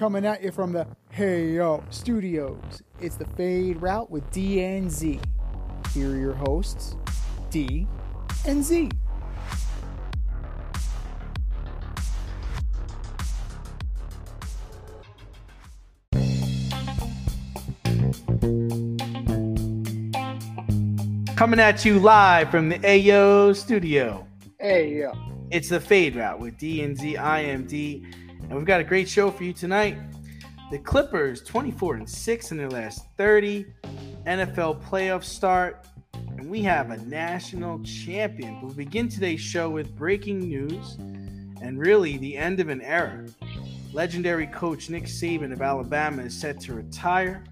coming at you from the Hey Yo Studios. It's the Fade Route with D and Z. Here are your hosts, D and Z. Coming at you live from the AO studio. Hey Yo. It's the Fade Route with D and Z. I am D, and we've got a great show for you tonight. The Clippers, 24 and 6 in their last 30. NFL playoff start, and we have a national champion. We'll begin today's show with breaking news and really the end of an era. Legendary coach Nick Saban of Alabama is set to retire,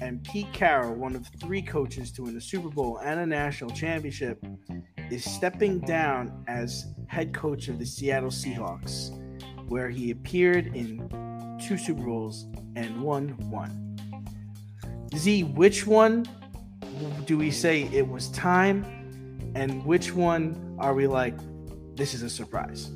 and Pete Carroll, one of three coaches to win a Super Bowl and a national championship, is stepping down as head coach of the Seattle Seahawks, where he appeared in two Super Bowls and won one. Z, which one do we say it was time, and which one are we like, this is a surprise?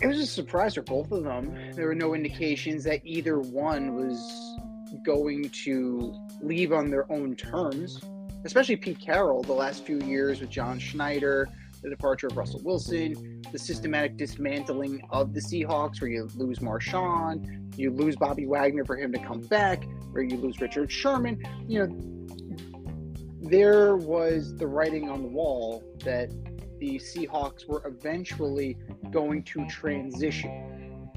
It was a surprise for both of them. There were no indications that either one was going to leave on their own terms, especially Pete Carroll the last few years with John Schneider, the departure of Russell Wilson, the systematic dismantling of the Seahawks, where you lose Marshawn, you lose Bobby Wagner for him to come back, or you lose Richard Sherman. You know, there was the writing on the wall that the Seahawks were eventually going to transition.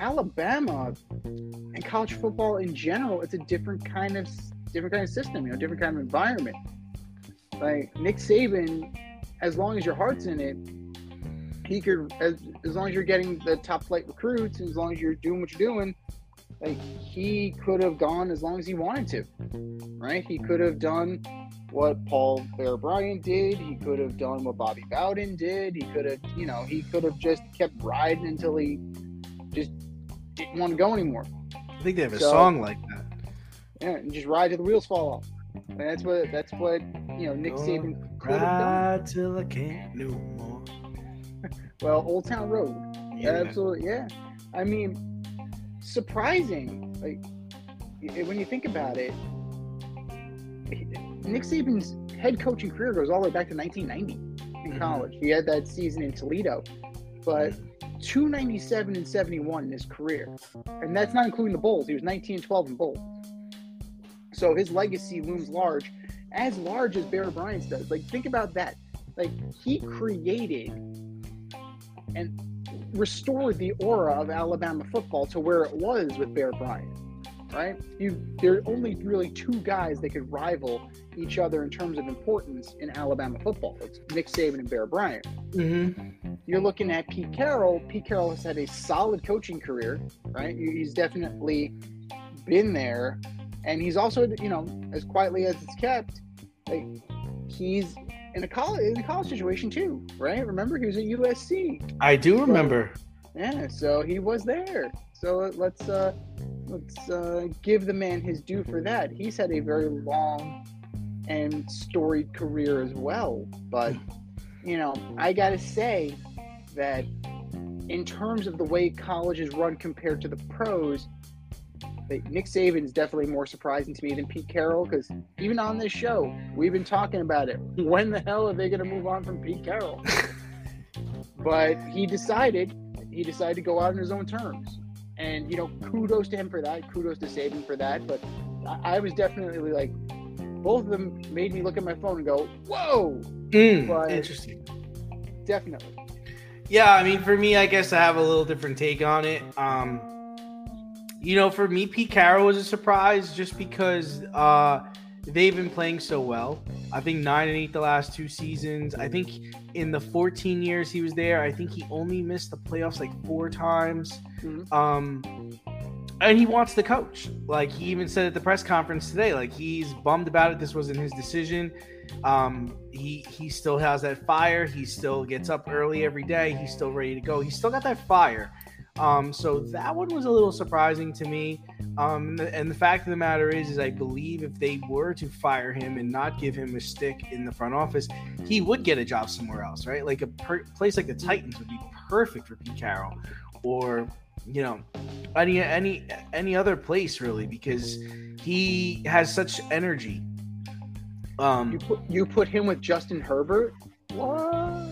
Alabama and college football in general, it's a different kind of different kind of system, you know, different kind of environment. Like Nick Saban, as long as your heart's in it, he could as, as long as you're getting the top flight recruits, as long as you're doing what you're doing, like he could have gone as long as he wanted to. Right? He could have done what Paul Bear Bryant did. He could have done what Bobby Bowden did. He could have, you know, he could have just kept riding until he just didn't want to go anymore. I think they have a So- song like that. Yeah, and just ride till the wheels fall off. And that's what that's what you know Nick Saban could have done. Till I can't no more. Well, Old Town Road. Yeah. Absolutely, yeah. I mean, surprising. Like when you think about it, Nick Saban's head coaching career goes all the way back to 1990 in Mhm. college. He had that season in Toledo, but 297 and 71 in his career, and that's not including the bowls. He was 19 and 12 in bowls. So his legacy looms large, as large as Bear Bryant's does. Like think about that. Like he created and restored the aura of Alabama football to where it was with Bear Bryant. Right? You there are only really two guys that could rival each other in terms of importance in Alabama football. It's Nick Saban and Bear Bryant. Mm-hmm. You're looking at Pete Carroll. Pete Carroll has had a solid coaching career, right? He's definitely been there, and he's also, you know, as quietly as it's kept, like he's in a college in a college situation too, right? Remember, he was at USC. I do remember. Yeah, so he was there. So let's uh, let's uh, give the man his due for that. He's had a very long and storied career as well. But you know, I gotta say that in terms of the way college is run compared to the pros, like, Nick Saban is definitely more surprising to me than Pete Carroll because even on this show, we've been talking about it. When the hell are they going to move on from Pete Carroll? but he decided he decided to go out on his own terms. And you know, kudos to him for that. Kudos to Saban for that. But I, I was definitely like, both of them made me look at my phone and go, "Whoa!" Mm, But- interesting. Definitely. Yeah, I mean, for me, I guess I have a little different take on it. Um, you know, for me, Pete Carroll was a surprise just because uh, they've been playing so well. I think nine and eight the last two seasons. I think in the 14 years he was there, I think he only missed the playoffs like four times. Mhm. Um, and he wants to coach. Like he even said at the press conference today, like he's bummed about it. This wasn't his decision. Um, he he still has that fire. He still gets up early every day. He's still ready to go. He's still got that fire. Um, so that one was a little surprising to me. Um, and the- and the fact of the matter is, is I believe if they were to fire him and not give him a stick in the front office, he would get a job somewhere else, right? Like a per- place like the Titans would be perfect for Pete Carroll, or you know any any any other place really because he has such energy. Um, You put you put him with Justin Herbert. What?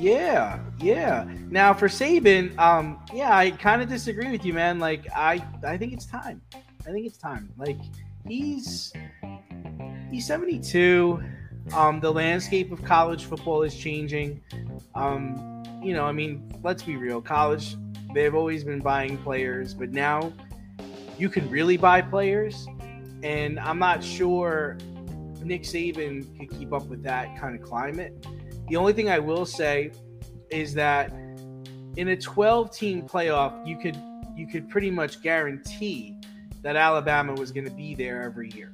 Yeah, yeah. Now for Saban, um, yeah, I kind of disagree with you, man. Like, I, I think it's time. I think it's time. Like, he's he's seventy two. Um, the landscape of college football is changing. Um, you know, I mean, let's be real. College, they've always been buying players, but now you can really buy players, and I'm not sure Nick Saban could keep up with that kind of climate. The only thing I will say is that in a 12 team playoff, you could you could pretty much guarantee that Alabama was going to be there every year.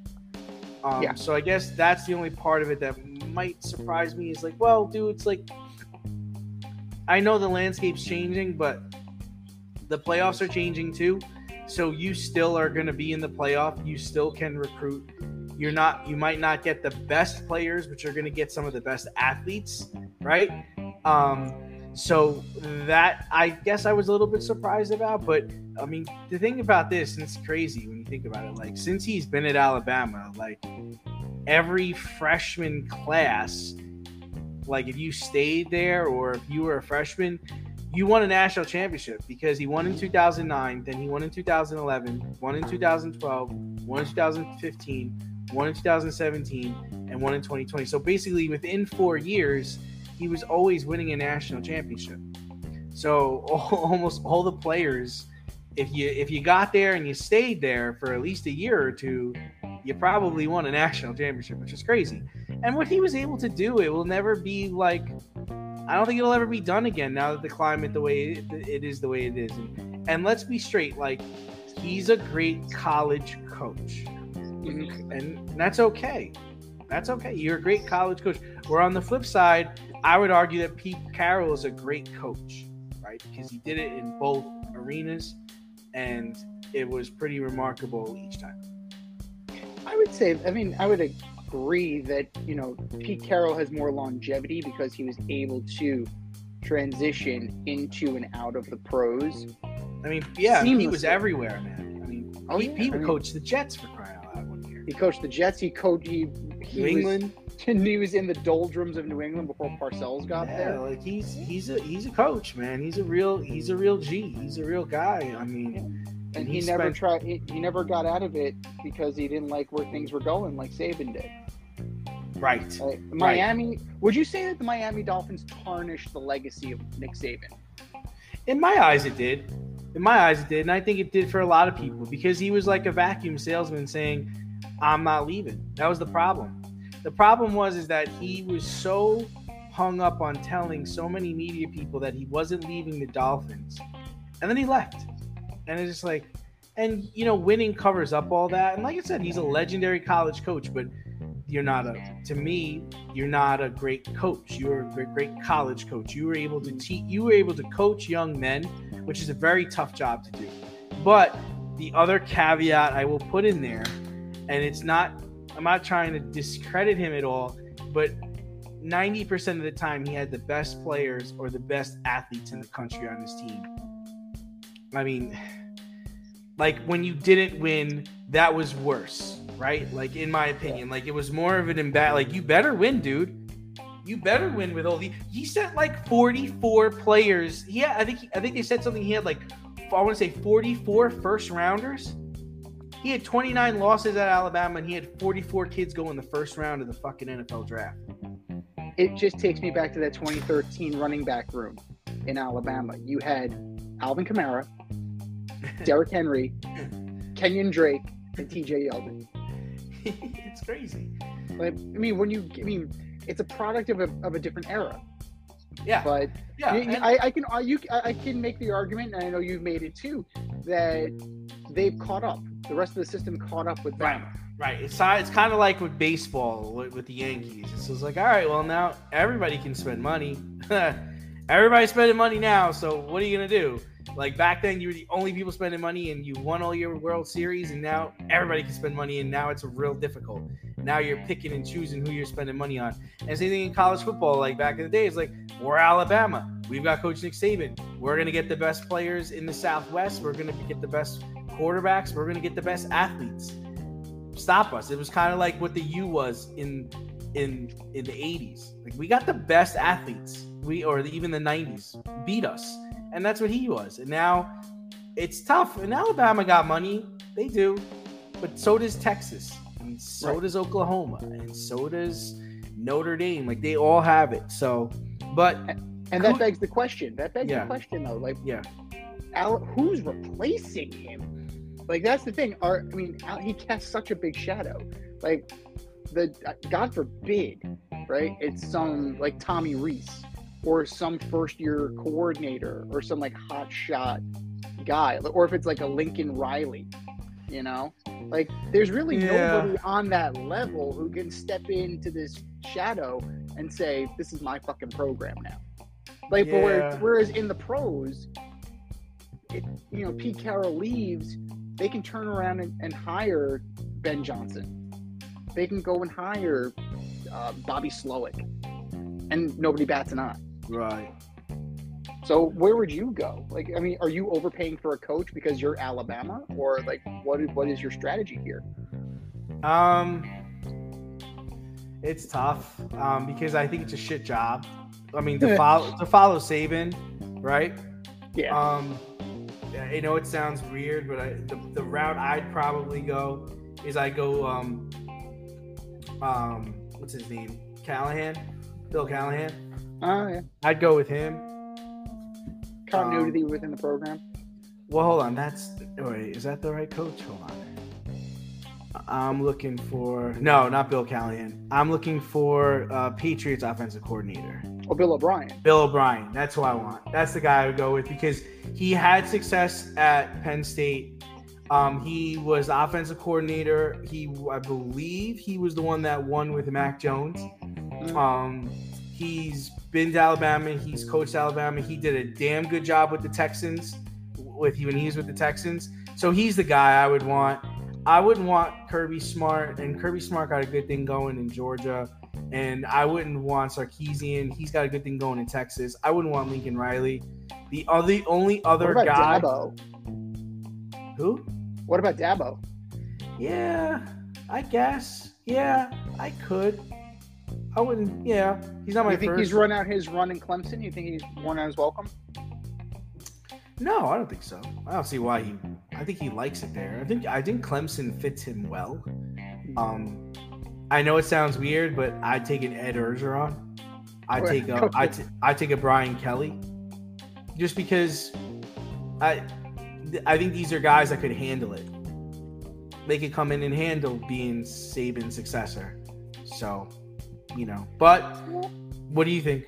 Um, Yeah. So I guess that's the only part of it that might surprise me is like, well, dude, it's like I know the landscape's changing, but the playoffs are changing too. So you still are going to be in the playoff. You still can recruit. You're not. You might not get the best players, but you're going to get some of the best athletes, right? Um, so that I guess I was a little bit surprised about. But I mean, the thing about this, and it's crazy when you think about it. Like since he's been at Alabama, like every freshman class, like if you stayed there or if you were a freshman, you won a national championship because he won in 2009, then he won in 2011, won in 2012, won in 2015, won in 2017, and one in 2020. So basically, within four years, he was always winning a national championship. So almost all the players, if you if you got there and you stayed there for at least a year or two, you probably won a national championship, which is crazy. And what he was able to do, it will never be like I don't think it'll ever be done again now that the climate the way it, it is the way it is. And, and let's be straight, like he's a great college coach, Mhm. and that's okay. That's okay. You're a great college coach. Where on the flip side, I would argue that Pete Carroll is a great coach, right? Because he did it in both arenas, and it was pretty remarkable each time. I would say, I mean, I would agree that, you know, Pete Carroll has more longevity because he was able to transition into and out of the pros. I mean, yeah, he was everywhere, man. I mean, Oh, Pete, yeah, Pete I mean- coached the Jets for He coached the Jets. He coached, he, he New England. and he was in the doldrums of New England before Parcells got Yeah, there. like he's he's a he's a coach, man. He's a real he's a real G. He's a real guy. I mean, And he he, never spent- tried, he, he never got out of it because he didn't like where things were going, like Saban did. right. Like, Miami, would you say that the Miami Dolphins tarnished the legacy of Nick Saban? In my eyes, it did. In my eyes, it did, and I think it did for a lot of people because he was like a vacuum salesman saying, "I'm not leaving." That was the problem. The problem was is that he was so hung up on telling so many media people that he wasn't leaving the Dolphins, and then he left. And it's just like, and you know, winning covers up all that. And like I said, he's a legendary college coach, but you're not a. To me, you're not a great coach. You're a great, great college coach. You were able to teach. You were able to coach young men, which is a very tough job to do. But the other caveat I will put in there, and it's not. I'm not trying to discredit him at all, but 90% of the time he had the best players or the best athletes in the country on his team. I mean, like when you didn't win, that was worse, right? Like in my opinion, like it was more of an imbalance. Like you better win, dude. You better win with all the. He sent like 44 players. Yeah, I think he, I think they said something. He had like I want to say 44 first rounders. He had 29 losses at Alabama, and he had 44 kids go in the first round of the fucking NFL draft. It just takes me back to that 2013 running back room in Alabama. You had Alvin Kamara, Derrick Henry, Kenyan Drake, and TJ Yeldon. it's crazy. But I mean, when you, I mean, it's a product of a, of a different era. Yeah, But yeah. you- I, I can, I, you, I I can make the argument, and I know you've made it too, that they've caught up. The rest of the system caught up with Right, them. right. It's it's kind of like with baseball with, with the Yankees. It's just like, all right, well now everybody can spend money. Everybody's spending money now, so what are you gonna do? Like back then, you were the only people spending money, and you won all your World Series, and now everybody can spend money, and now it's real difficult. Now you're picking and choosing who you're spending money on. And same thing in college football. Like back in the day, it's like we're Alabama. We've got Coach Nick Saban. We're gonna get the best players in the Southwest. We're gonna get the best quarterbacks. We're gonna get the best athletes. Stop us. It was kind of like what the U was in in in the 80s. Like we got the best athletes. We or the, even the 90s beat us. And that's what he was. And now it's tough. And Alabama got money. They do. But so does Texas. And so Right. does Oklahoma. And so does Notre Dame. Like they all have it. So but And that begs the question. That begs Yeah. the question, though. Like, yeah. Al, who's replacing him? Like, that's the thing. Our, I mean, he casts such a big shadow. Like, the God forbid, right? It's some like Tommy Rees or some first year coordinator or some like hot shot guy, or if it's like a Lincoln Riley, you know. Like, there's really Yeah. nobody on that level who can step into this shadow and say, "This is my fucking program now." Like, but where, Yeah. whereas in the pros, it, you know, Pete Carroll leaves, they can turn around and, and hire Ben Johnson. They can go and hire uh, Bobby Slowik, and nobody bats an eye. Right. So where would you go? Like, I mean, are you overpaying for a coach because you're Alabama, or like, what is, what is your strategy here? Um, it's tough um, because I think it's a shit job. I mean, to follow to follow Saban, right? Yeah, Um, I know it sounds weird, but I, the the route I'd probably go is I go um um what's his name Callahan, Bill Callahan. oh yeah, I'd go with him. continuity within the program. Well, hold on. That's wait. Is that the right coach? Hold on. I'm looking for no, not Bill Callahan. I'm looking for uh, Patriots offensive coordinator, Or Bill O'Brien. Bill O'Brien. That's who I want. That's the guy I would go with because he had success at Penn State. Um, he was the offensive coordinator. He, I believe, he was the one that won with Mac Jones. Um, he's been to Alabama. He's coached Alabama. He did a damn good job with the Texans. With when he was with the Texans, so he's the guy I would want. I wouldn't want Kirby Smart, and Kirby Smart got a good thing going in Georgia. And I wouldn't want Sarkisian. He's got a good thing going in Texas. I wouldn't want Lincoln Riley. The other, the only What other about guy Dabo? who, What about Dabo? yeah, I guess, yeah, I could. I wouldn't. Yeah, he's not my You think first. he's run out his run in Clemson? You think he's worn out his welcome? No, I don't think so. I don't see why he. I think he likes it there. I think I think Clemson fits him well. Um, I know it sounds weird, but I'd take an Ed Orgeron. I take a I t- I take a Brian Kelly, just because I I think these are guys that could handle it. They could come in and handle being Saban's successor. So, you know. But what do you think?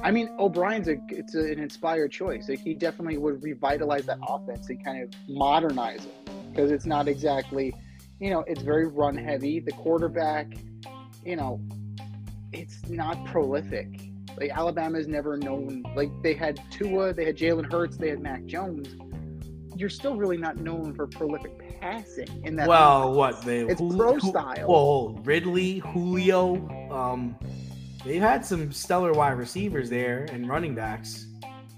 I mean, O'Brien's a it's a, an inspired choice. Like, he definitely would revitalize that offense and kind of modernize it because it's not exactly, you know, it's very run heavy. The quarterback, you know, it's not prolific. Like Alabama's never known. Like they had Tua, they had Jalen Hurts, they had Mac Jones. You're still really not known for prolific passing in that. Well, what they It's pro style. Well, Ridley, Julio, um, they've had some stellar wide receivers there and running backs.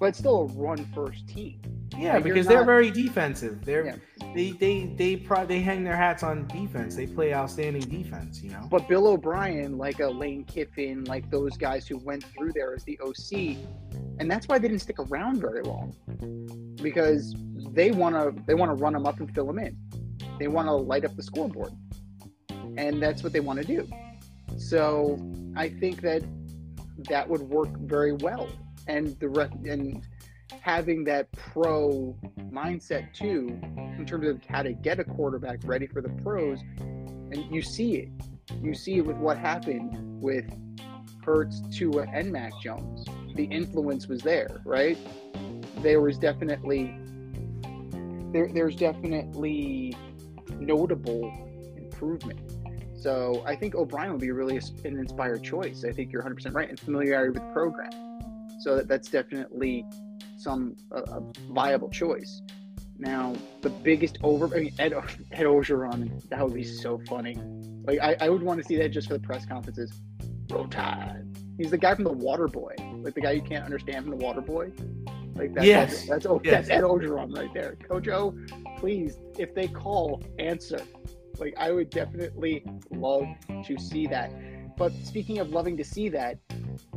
but it's still a run first team. Yeah, Like, because they're very defensive. They're Yeah. they they they pro- they hang their hats on defense. They play outstanding defense. You know. But Bill O'Brien, like a Lane Kiffin, like those guys who went through there as the OC, and that's why they didn't stick around very long, because they want to they want to run them up and fill them in. They want to light up the scoreboard, and that's what they want to do. So I think that that would work very well, and the re- and having that pro mindset too, in terms of how to get a quarterback ready for the pros, and you see it. You see it with what happened with Hurts, Tua, and Mac Jones. The influence was there, right? There was definitely there. There's definitely notable improvement. So I think O'Brien would be really an inspired choice. I think you're 100% right, and familiarity with the program. So that, that's definitely some a viable choice. Now, the biggest over I mean, Ed Ed Orgeron, that would be so funny. Like I, I would want to see that just for the press conferences. Roll Tide. He's the guy from the Water Boy, like the guy you can't understand from the Water Boy. Like that's Yes. that's oh, Yes. that's Ed Orgeron right there. Coach O, please, if they call, answer. Like I would definitely love to see that. But speaking of loving to see that,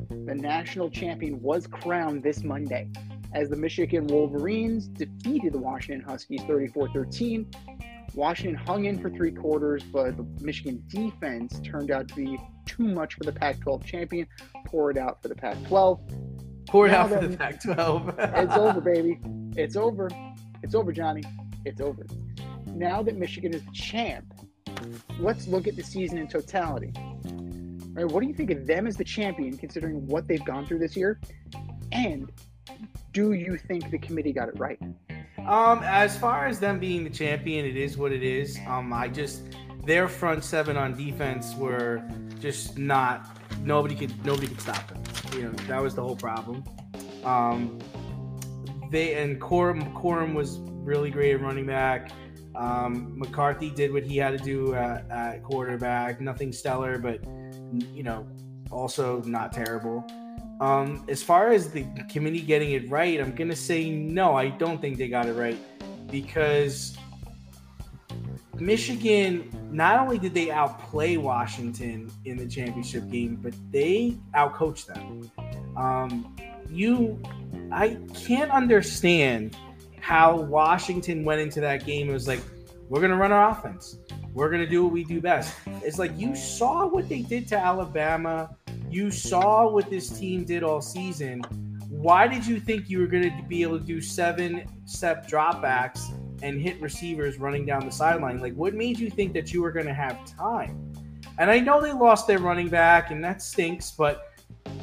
the national champion was crowned this Monday as the Michigan Wolverines defeated the Washington Huskies 34-13. Washington hung in for three quarters, but the Michigan defense turned out to be too much for the Pac-12 champion. Pour it out for the Pac-12. Pour it Now out for the Pac-12. It's over, baby. It's over. It's over, Johnny. It's over. Now that Michigan is the champ, let's look at the season in totality. Right, what do you think of them as the champion, considering what they've gone through this year? And do you think the committee got it right? Um, as far as them being the champion, it is what it is. Um, I just their front seven on defense were just not nobody could nobody could stop them. You know that was the whole problem. Um, they and Corum Corum was really great at running back. Um, McCarthy did what he had to do at, at quarterback. Nothing stellar, but you know, also not terrible. Um, as far as the committee getting it right, I'm gonna say no. I don't think they got it right because Michigan not only did they outplay Washington in the championship game, but they outcoached them. Um, you, I can't understand how Washington went into that game. It was like, we're gonna run our offense. We're gonna do what we do best. It's like you saw what they did to Alabama. You saw what this team did all season. Why did you think you were going to be able to do seven step dropbacks and hit receivers running down the sideline? Like, what made you think that you were going to have time? And I know they lost their running back, and that stinks, but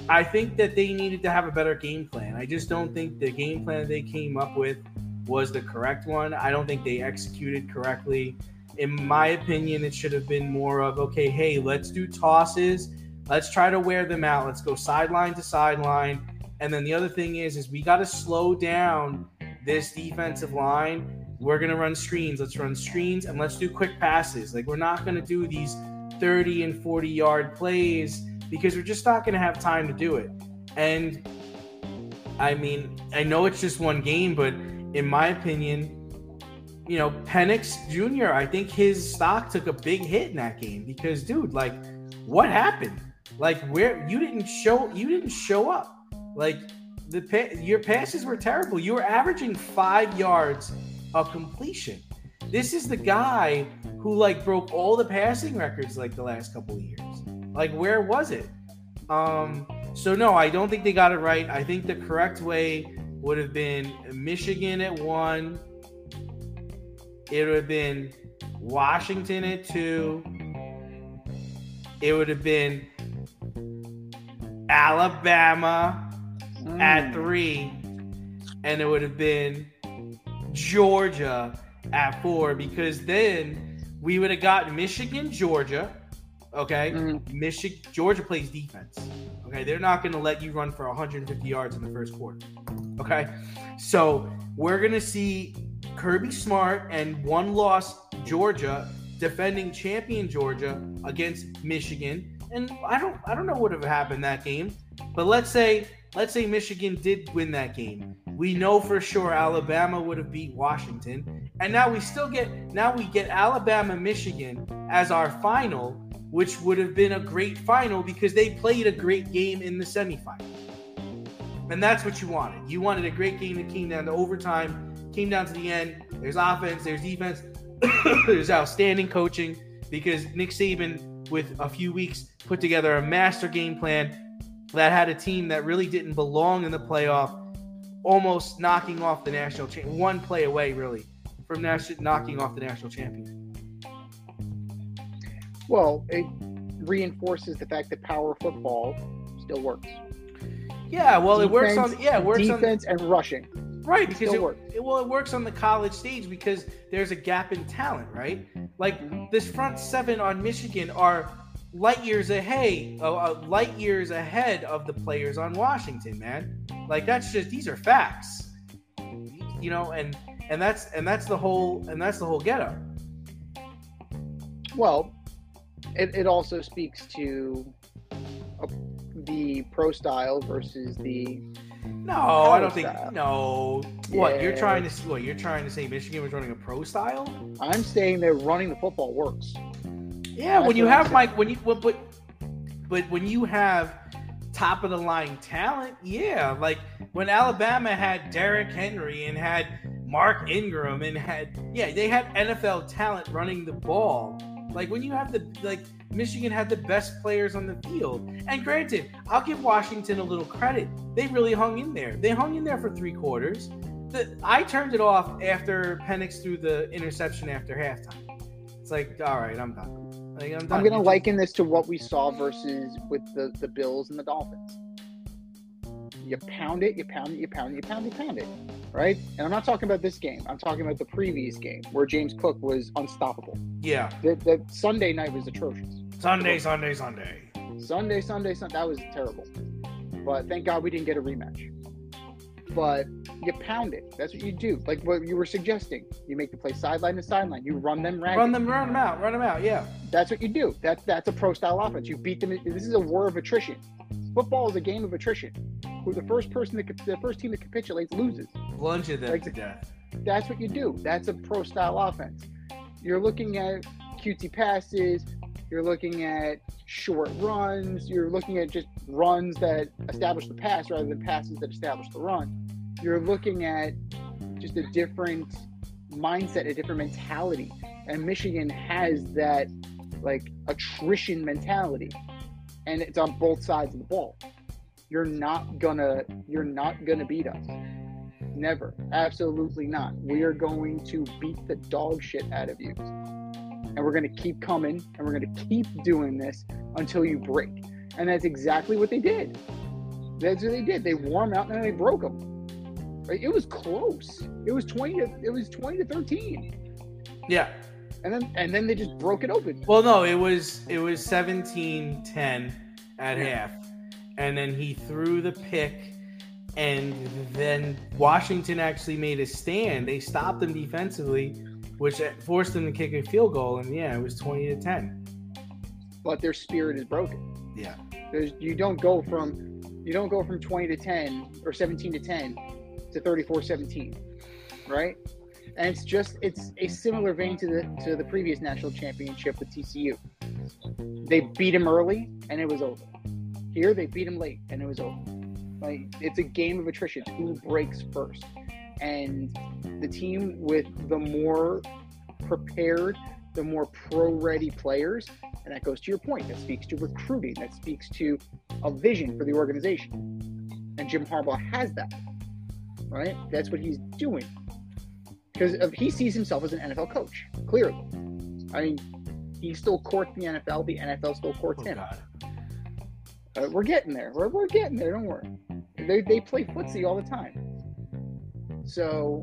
I think that they needed to have a better game plan. I just don't think the game plan they came up with was the correct one. I don't think they executed correctly. In my opinion, it should have been more of okay, hey, let's do tosses. Let's try to wear them out. Let's go sideline to sideline. And then the other thing is, is we got to slow down this defensive line. We're gonna run screens. Let's run screens and let's do quick passes. Like we're not gonna do these 30 and 40 yard plays because we're just not gonna have time to do it. And I mean, I know it's just one game, but in my opinion, you know, Penix Jr., I think his stock took a big hit in that game because, dude, like, what happened? Like, where you didn't show, you didn't show up. Like, the your passes were terrible. You were averaging five yards of completion. This is the guy who like broke all the passing records like the last couple of years. Like, where was it? Um, so no, I don't think they got it right. I think the correct way would have been Michigan at one. It would have been Washington at two. It would have been Alabama at Mm. three, and it would have been Georgia at four because then we would have got Michigan, Georgia. Okay, Mhm. Michigan, Georgia plays defense. Okay, they're not going to let you run for 150 yards in the first quarter. Okay, so we're going to see Kirby Smart and one loss Georgia defending champion Georgia against Michigan. And I don't I don't know what would have happened that game, but let's say let's say Michigan did win that game. We know for sure Alabama would have beat Washington. And now we still get now we get Alabama Michigan as our final, which would have been a great final because they played a great game in the semifinal. And that's what you wanted. You wanted a great game that came down to overtime, came down to the end. There's offense, there's defense, there's outstanding coaching because Nick Saban, with a few weeks, put together a master game plan that had a team that really didn't belong in the playoff, almost knocking off the national champ, one play away really from nas- knocking off the national champion. Well, it reinforces the fact that power football still works. Yeah, well, it works on yeah, it works on defense and rushing. Right, because it, works. it- well, it works on the college stage because there's a gap in talent, right? Like this front seven on Michigan are light years ahead, uh, uh, light years ahead of the players on Washington, man. Like that's just these are facts, you know, and and that's and that's the whole and that's the whole getup. Well, it, it also speaks to uh, the pro style versus the No, I don't think. style. No. What you're trying to what you're trying to say? Michigan was running a pro style. I'm saying that running the football works. Yeah, That's when you have. Mike, when you well, but but when you have top of the line talent, yeah, like when Alabama had Derrick Henry and had Mark Ingram and had yeah, they had NFL talent running the ball. Like when you have the like Michigan had the best players on the field. And granted, I'll give Washington a little credit. They really hung in there. They hung in there for three quarters. The, I turned it off after Penix threw the interception after halftime. It's like, all right, I'm done. Like, I'm done. I'm gonna liken this to what we saw versus with the the Bills and the Dolphins. You pound it, you pound it, you pound it, you pound it, you pound it, right? And I'm not talking about this game. I'm talking about the previous game where James Cook was unstoppable. Yeah. The Sunday night was atrocious. Sunday, Sunday, Sunday. Sunday, Sunday, Sunday, that was terrible. But thank God we didn't get a rematch. But you pound it. That's what you do. Like what you were suggesting. You make the play sideline to sideline. You run them ragged. Run them, run them out, run them out. Yeah. That's what you do. That's that's a pro style offense. You beat them. This is a war of attrition. Football is a game of attrition. Who the first person that the first team that capitulates loses. Plunge them Like to death. That's what you do. That's a pro style offense. You're looking at cutesy passes. You're looking at short runs. You're looking at just runs that establish the pass rather than passes that establish the run. You're looking at just a different mindset, a different mentality. And Michigan has that like attrition mentality. And it's on both sides of the ball. You're not gonna you're not gonna beat us. Never. Absolutely not. We are going to beat the dog shit out of you. And we're going to keep coming and we're going to keep doing this until you break. And that's exactly what they did. That's what they did. They wore them out and then they broke them. It was close. It was 20 to, it was 20 to 13. Yeah. And then and then they just broke it open. Well, no, it was it was 17-10 at Yeah. half. And then he threw the pick and then Washington actually made a stand. They stopped them defensively, which uh, forced them to kick a field goal and yeah, it was 20 to 10. But their spirit is broken. Yeah. There's you don't go from you don't go from 20 to 10 or 17 to 10 to 34-17, right? And it's just it's a similar vein to the to the previous national championship with TCU. They beat him early and it was over. Here they beat him late and it was over. Like it's a game of attrition. Who breaks first? And the team with the more prepared, the more pro-ready players, and that goes to your point. That speaks to recruiting. That speaks to a vision for the organization. And Jim Harbaugh has that, right? That's what he's doing because he sees himself as an NFL coach. Clearly, I mean, he still courts the NFL. The NFL still courts Oh, him. Uh, we're getting there. We're, we're getting there. Don't worry. They, they play footsie all the time. So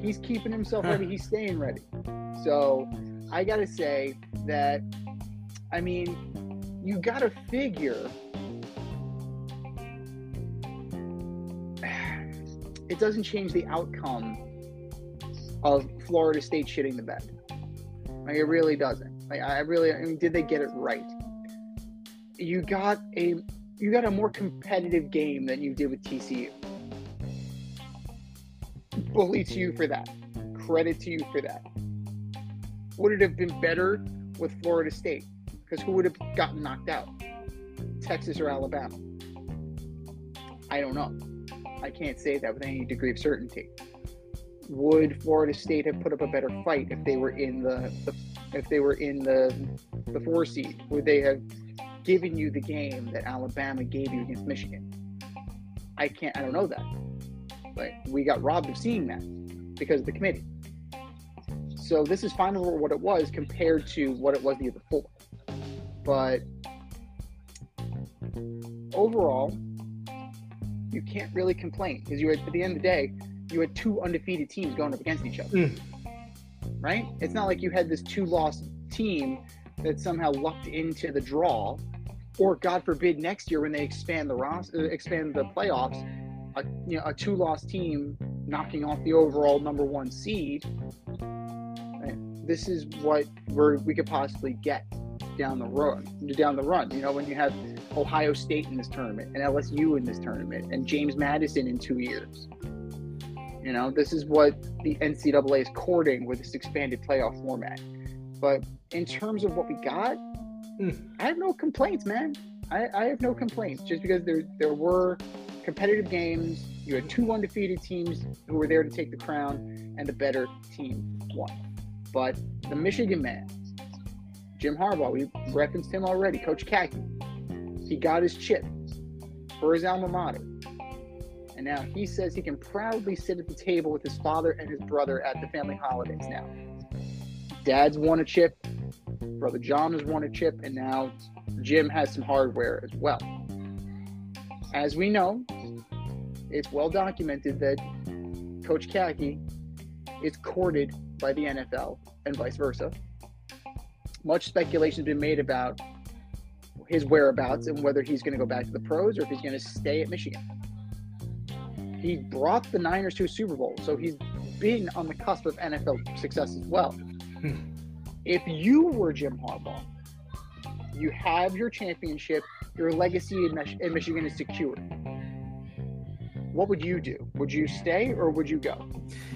he's keeping himself ready. He's staying ready. So I got to say that, I mean, you got to figure it doesn't change the outcome of Florida State shitting the bed. Like, it really doesn't. Like, I really, I mean, did they get it right? You got a you got a more competitive game than you did with TCU. Bully to you for that. Credit to you for that. Would it have been better with Florida State? Because who would have gotten knocked out? Texas or Alabama? I don't know. I can't say that with any degree of certainty. Would Florida State have put up a better fight if they were in the, the if they were in the the four seed? Would they have given you the game that Alabama gave you against Michigan? I can't. I don't know that. But we got robbed of seeing that because of the committee. So this is for what it was compared to what it was the year before. But overall, you can't really complain because you had, at the end of the day, you had two undefeated teams going up against each other. Mm. Right? It's not like you had this two loss team that somehow lucked into the draw, or God forbid next year when they expand the roster, expand the playoffs, a you know a two loss team knocking off the overall number one seed. This is what we're, we could possibly get down the road, down the run. You know, when you have Ohio State in this tournament and LSU in this tournament and James Madison in two years. You know, this is what the NCAA is courting with this expanded playoff format. But in terms of what we got, Mm. I have no complaints, man. I, I have no complaints just because there there were competitive games. You had two undefeated teams who were there to take the crown, and the better team won. But the Michigan man, Jim Harbaugh, we referenced him already, Coach Kaki. He got his chip for his alma mater. And now he says he can proudly sit at the table with his father and his brother at the family holidays now. Dad's won a chip, brother John has won a chip, and now Jim has some hardware as well. As we know, it's well documented that Coach Kaki is courted by the NFL and vice versa. Much speculation has been made about his whereabouts and whether he's going to go back to the pros or if he's going to stay at Michigan. He brought the Niners to a Super Bowl, so he's been on the cusp of NFL success as well. Hmm. If you were Jim Harbaugh, you have your championship, your legacy in, Mich- in Michigan is secured. What would you do? Would you stay or would you go?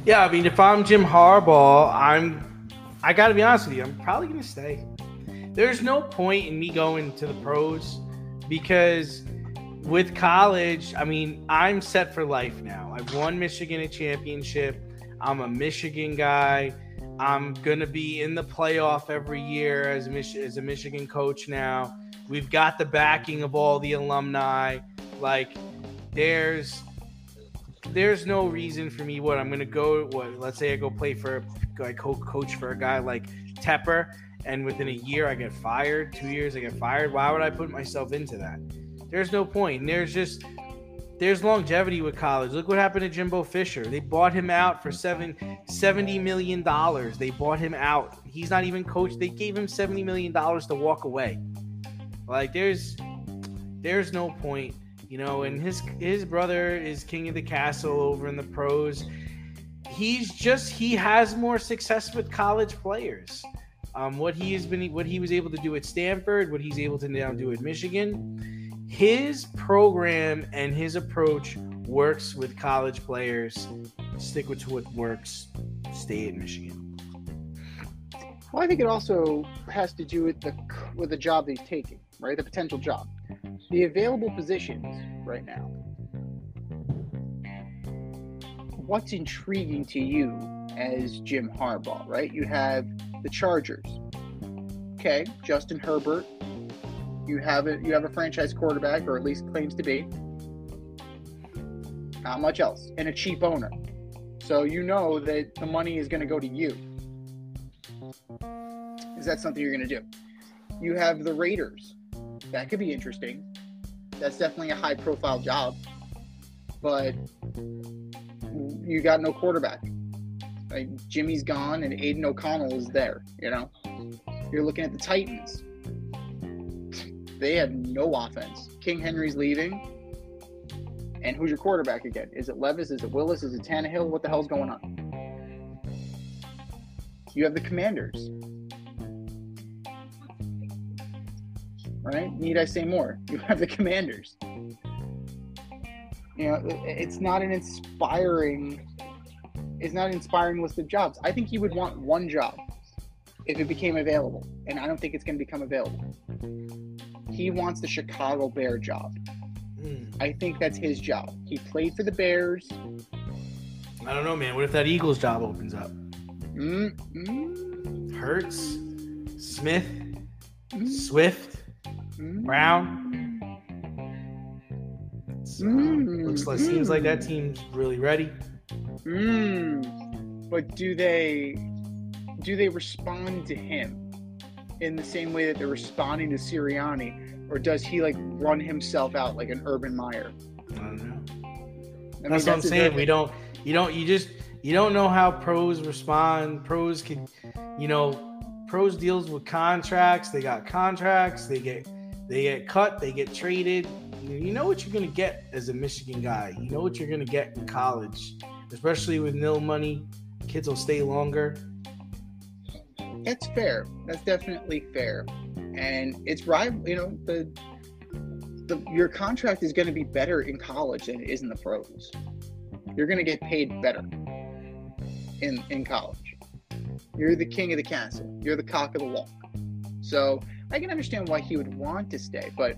Yeah, I mean, if I'm Jim Harbaugh, I'm. I got to be honest with you. I'm probably going to stay. There's no point in me going to the pros because with college, I mean, I'm set for life now. I've won Michigan a championship. I'm a Michigan guy. I'm gonna be in the playoff every year as Mich- as a Michigan coach now. We've got the backing of all the alumni. Like, there's there's no reason for me. What I'm gonna go? What? Let's say I go play for co- coach for a guy like Tepper, and within a year I get fired. Two years I get fired. Why would I put myself into that? There's no point. And there's just there's longevity with college. Look what happened to Jimbo Fisher. They bought him out for seven, $70 million. They bought him out. He's not even coached. They gave him $70 million to walk away. Like there's there's no point, you know, and his his brother is king of the castle over in the pros. He's just he has more success with college players. Um, what he has been what he was able to do at Stanford, what he's able to now do at Michigan his program and his approach works with college players. Stick with what works. Stay at Michigan. Well, I think it also has to do with the with the job that he's taking, right? The potential job, mm-hmm. the available positions right now. What's intriguing to you as Jim Harbaugh, right? You have the Chargers. Okay, Justin Herbert. You have a you have a franchise quarterback, or at least claims to be. Not much else, and a cheap owner. So you know that the money is going to go to you. Is that something you're going to do? You have the Raiders. That could be interesting. That's definitely a high profile job. But you got no quarterback. Like Jimmy's gone and Aidan O'Connell is there, you know? You're looking at the Titans. They have no offense. King Henry's leaving. And who's your quarterback again? Is it Levis? Is it Willis? Is it Tannehill? What the hell's going on? You have the Commanders. Right? Need I say more? You have the Commanders. You know, it's not an inspiring. It's not an inspiring list of jobs. I think he would want one job if it became available, and I don't think it's going to become available. He wants the Chicago Bear job. Hmm. I think that's his job. He played for the Bears. I don't know, man. What if that Eagles job opens up? Mm, mm, Hurts, Smith, mm, Swift, mm. Brown. So, Mm, looks like seems like that team's really ready. Mm. But do they do they respond to him in the same way that they're responding to Sirianni, or does he like run himself out like an Urban Meyer? I don't know. I mean, that's what I'm saying. We don't. You don't. You just. You don't know how pros respond. Pros can. You know, pros deals with contracts. They got contracts. They get. They get cut. They get traded. You know what you're gonna get as a Michigan guy. You know what you're gonna get in college, especially with NIL money. Kids will stay longer. That's fair. That's definitely fair, and it's rival. You know the the, your contract is going to be better in college than it is in the pros. You're going to get paid better in in college. You're the king of the castle. You're the cock of the walk. So I can understand why he would want to stay, but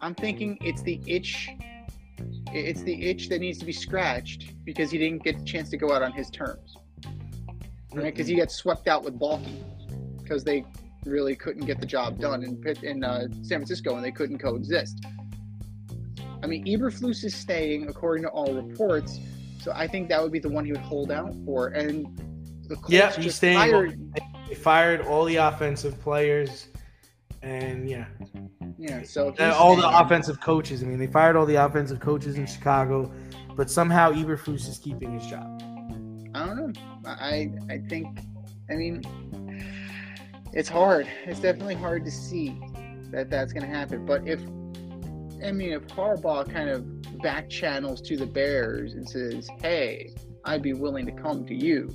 I'm thinking it's the itch. It's the itch that needs to be scratched because he didn't get a chance to go out on his terms. Right? Because he got swept out with Baalke because they really couldn't get the job done in in uh, San Francisco and they couldn't coexist. I mean, Eberflus is staying according to all reports, so I think that would be the one he would hold out for. And the Colts Yeah, he's staying. fired. They fired all the offensive players, and yeah, Yeah, so all the offensive coaches. I mean, they fired all the offensive coaches in Chicago, but somehow Eberflus is keeping his job. I don't know. I I think. I mean, it's hard. It's definitely hard to see that that's going to happen. But if I mean, if Harbaugh kind of back channels to the Bears and says, "Hey, I'd be willing to come to you,"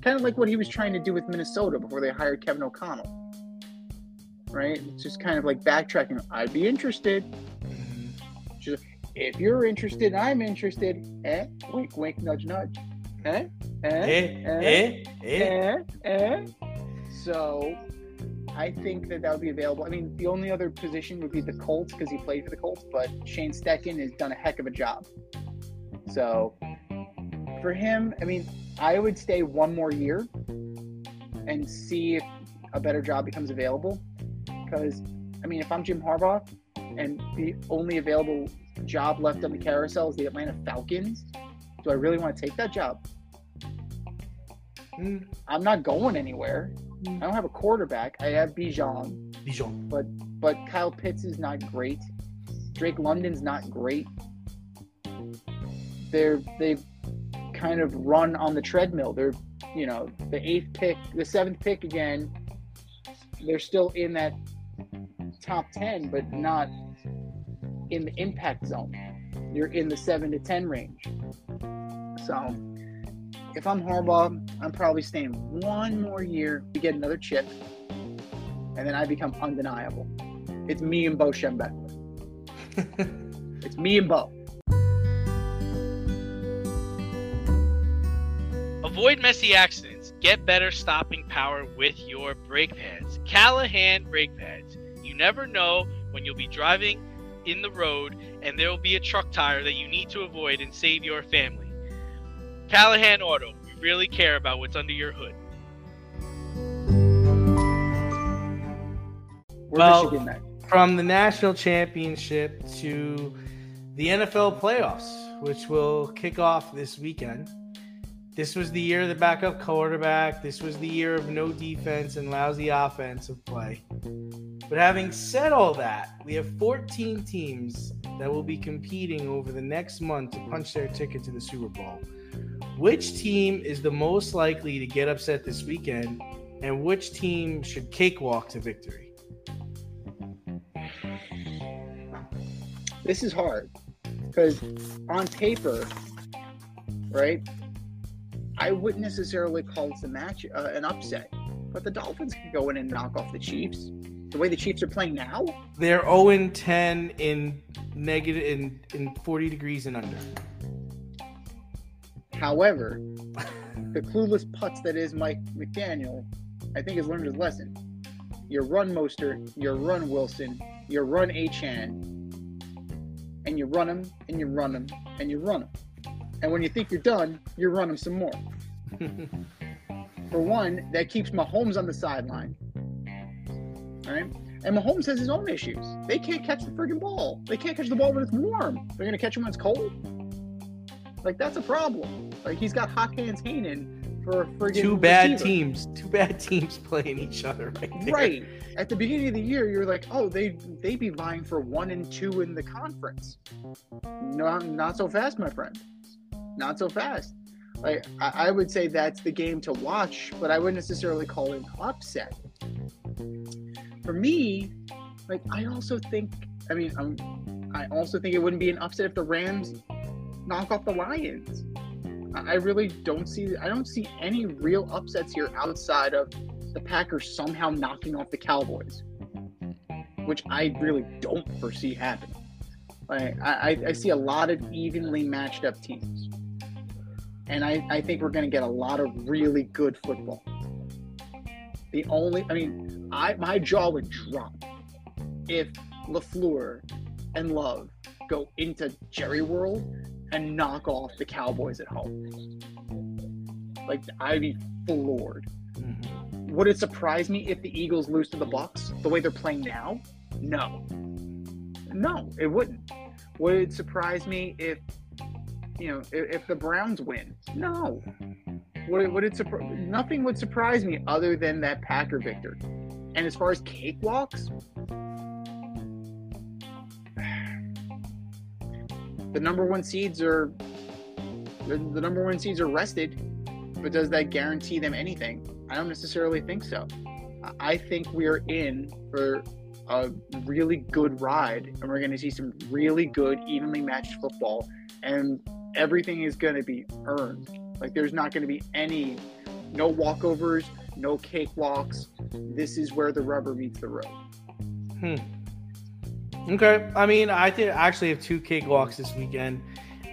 kind of like what he was trying to do with Minnesota before they hired Kevin O'Connell, right? It's just kind of like backtracking. I'd be interested. Just if you're interested, I'm interested. Eh? Wink, wink, nudge, nudge. Eh? Eh? Eh, eh, eh. Eh, eh. So I think that that would be available. I mean, the only other position would be the Colts because he played for the Colts, but Shane Steichen has done a heck of a job. So for him, I mean, I would stay one more year and see if a better job becomes available. Because, I mean, if I'm Jim Harbaugh and the only available job left on the carousel is the Atlanta Falcons, do I really want to take that job? Mm, I'm not going anywhere. I don't have a quarterback. I have Bijan, Dijon. but Kyle Pitts is not great. Drake London's not great. They're they've kind of run on the treadmill. They're you know the eighth pick, the seventh pick again. They're still in that top ten, but not in the impact zone. You're in the seven to ten range. So if I'm Harbaugh, I'm probably staying one more year to get another chip, and then I become undeniable. It's me and Bo Schembechler. It's me and Bo. Avoid messy accidents. Get better stopping power with your brake pads. Callahan brake pads. You never know when you'll be driving in the road and there will be a truck tire that you need to avoid and save your family. Callahan Auto. We really care about what's under your hood. We're Well- From the national championship to the NFL playoffs, which will kick off this weekend. This was the year of the backup quarterback. This was the year of no defense and lousy offensive play. But having said all that, we have 14 teams that will be competing over the next month to punch their ticket to the Super Bowl. Which team is the most likely to get upset this weekend, and which team should cakewalk to victory? This is hard because on paper, right? I wouldn't necessarily call this a match uh, an upset, but the Dolphins can go in and knock off the Chiefs. The way the Chiefs are playing now, They're 0 10 in negative in, in 40 degrees and under. however, the clueless putz that is Mike McDaniel, I think has learned his lesson. You run Mostert, you run Wilson, you run Achane, and you run them, and you run them, and you run them. And when you think you're done, you run them some more. For one, that keeps Mahomes on the sideline. Right? And Mahomes has his own issues. They can't catch the friggin' ball. They can't catch the ball when it's warm. They're gonna catch him when it's cold. Like that's a problem. Like he's got hot hands Heenan for a friggin' Two bad receiver. teams. Two bad teams playing each other right there. Right. At the beginning of the year, you're like, oh, they they be vying for one and two in the conference. No, not so fast, my friend. Not so fast. Like I, I would say that's the game to watch, but I wouldn't necessarily call it an upset. For me, like I also think, I mean, um, I also think it wouldn't be an upset if the Rams knock off the Lions. I I really don't see. I don't see any real upsets here outside of the Packers somehow knocking off the Cowboys, which I really don't foresee happening. Like, I, I see a lot of evenly matched up teams. And I, I think we're going to get a lot of really good football. The only, I mean, I my jaw would drop if LaFleur and Love go into Jerry World and knock off the Cowboys at home. Like I'd be floored. Mm-hmm. Would it surprise me if the Eagles lose to the Bucks the way they're playing now? No. No, it wouldn't. Would it surprise me if you know if, if the Browns win? No. Would it, would it? Nothing would surprise me other than that Packer victory. And as far as cakewalks, the number one seeds are the, the number one seeds are rested, but does that guarantee them anything? I don't necessarily think so. I think we're in for a really good ride, and we're going to see some really good, evenly matched football, and everything is going to be earned. Like, there's not going to be any, no walkovers, no cakewalks. This is where the rubber meets the road. Hmm. Okay. I mean, I think actually have two cakewalks this weekend.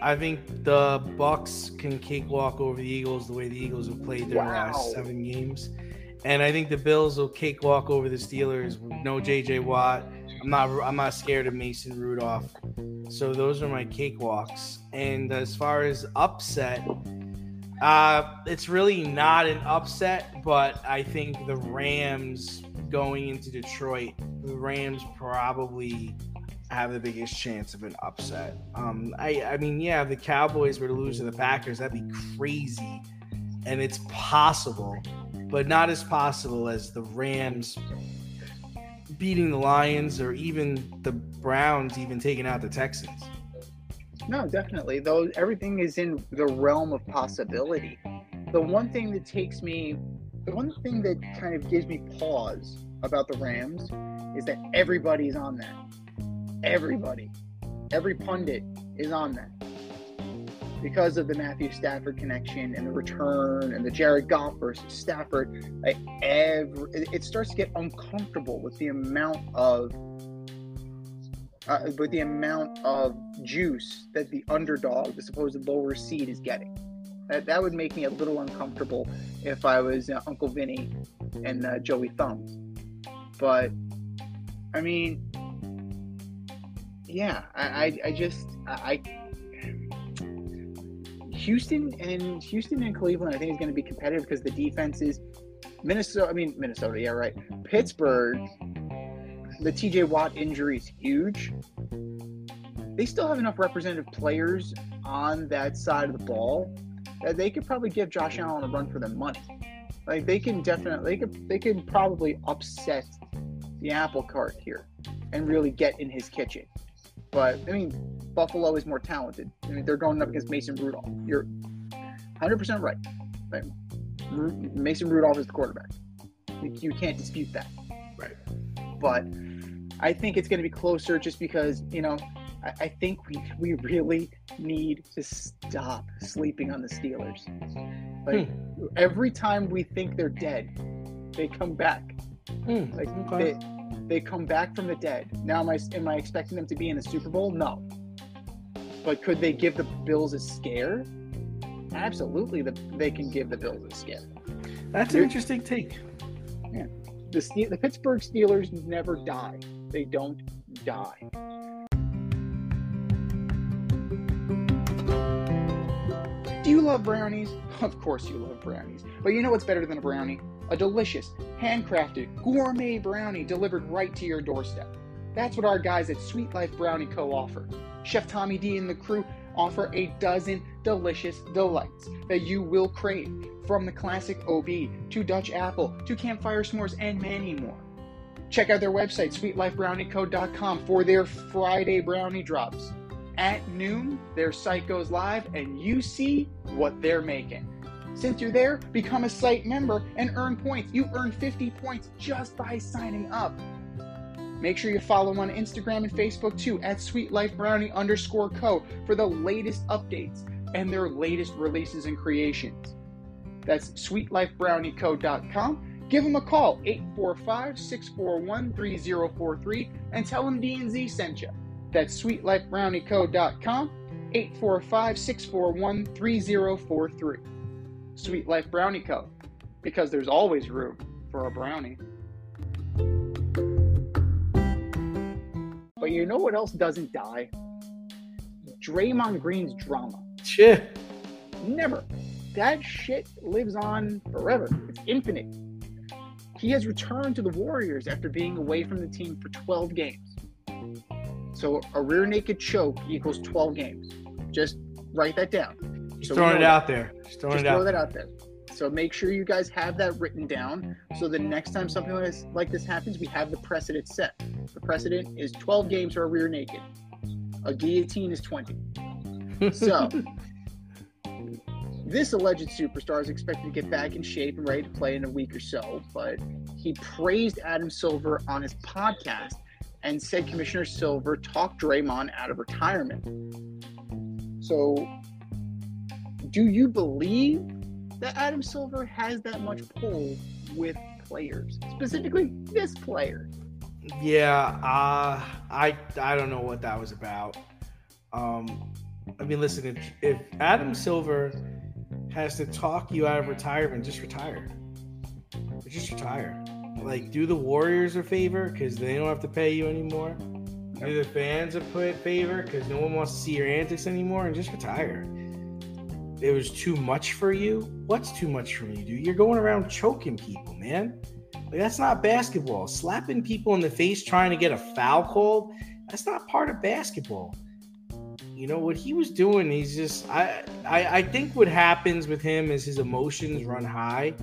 I think the Bucks can cakewalk over the Eagles the way the Eagles have played their wow. last seven games. And I think the Bills will cakewalk over the Steelers. No JJ Watt. I'm not. I'm not scared of Mason Rudolph. So those are my cakewalks. And as far as upset, uh, it's really not an upset, but I think the Rams going into Detroit, the Rams probably have the biggest chance of an upset. Um, I, I mean, yeah, if the Cowboys were to lose to the Packers, that'd be crazy, and it's possible but not as possible as the Rams beating the Lions or even the Browns even taking out the Texans. No, definitely. Though everything is in the realm of possibility. The one thing that takes me, the one thing that kind of gives me pause about the Rams is that everybody's on that. Everybody, every pundit is on that because of the Matthew Stafford connection and the return and the Jared Goff versus Stafford, like every, it starts to get uncomfortable with the amount of uh, with the amount of juice that the underdog, the supposed lower seed, is getting. That, that would make me a little uncomfortable if I was uh, Uncle Vinny and uh, Joey Thumbs. But I mean, yeah, I, I, I just I Houston and Houston and Cleveland, I think is going to be competitive because the defenses. Minnesota, I mean Minnesota, yeah, right. Pittsburgh, the TJ Watt injury is huge. They still have enough representative players on that side of the ball that they could probably give Josh Allen a run for their money. Like they can definitely, they could, they could probably upset the apple cart here and really get in his kitchen. But I mean, Buffalo is more talented. I mean, they're going up against Mason Rudolph. You're 100% right. right. Mason Rudolph is the quarterback. You can't dispute that. Right. But I think it's going to be closer just because, you know, I, I think we, we really need to stop sleeping on the Steelers. Like, hmm. every time we think they're dead, they come back. Hmm. Like, okay. they, they come back from the dead. Now, am I, am I expecting them to be in the Super Bowl? No. But could they give the Bills a scare? Absolutely, the, they can give the Bills a scare. That's an interesting take. Yeah. The, the Pittsburgh Steelers never die. They don't die. Do you love brownies? Of course you love brownies. But you know what's better than a brownie? A delicious, handcrafted, gourmet brownie delivered right to your doorstep. That's what our guys at Sweet Life Brownie Co. offer. Chef Tommy D and the crew offer a dozen delicious delights that you will crave, from the classic OB to Dutch apple to campfire s'mores and many more. Check out their website, sweetlifebrownieco.com, for their Friday brownie drops. At noon, their site goes live and you see what they're making. Since you're there, become a site member and earn points. You earn 50 points just by signing up. Make sure you follow on Instagram and Facebook too at Sweet Life Brownie underscore co for the latest updates and their latest releases and creations. That's sweetlifebrownieco.com. Give them a call, 845 641 3043, and tell them D&Z sent you. That's sweetlifebrowniecode.com, 845 641 3043. Sweet Life Brownie Co. Because there's always room for a brownie. But you know what else doesn't die? Draymond Green's drama. Shit. Never. That shit lives on forever. It's infinite. He has returned to the Warriors after being away from the team for 12 games. So a rear naked choke equals 12 games. Just write that down. Just So throwing it out there. Just throwing Just it throw there. that out there. So make sure you guys have that written down. So the next time something like this, like this happens, we have the precedent set. The precedent is 12 games for a rear naked. A guillotine is 20. So this alleged superstar is expected to get back in shape and ready to play in a week or so, but he praised Adam Silver on his podcast and said Commissioner Silver talked Draymond out of retirement. So, do you believe that Adam Silver has that much pull with players, specifically this player? Yeah, uh, I I don't know what that was about. Um, I mean, listen, if, if Adam Silver has to talk you out of retirement, just retire. Just retire. Like, do the Warriors a favor because they don't have to pay you anymore. Do the fans a put favor because no one wants to see your antics anymore, and just retire. It was too much for you. What's too much for you, dude? You're going around choking people, man. Like that's not basketball. Slapping people in the face trying to get a foul called, that's not part of basketball. You know what he was doing, he's just I, I I think what happens with him is his emotions run high.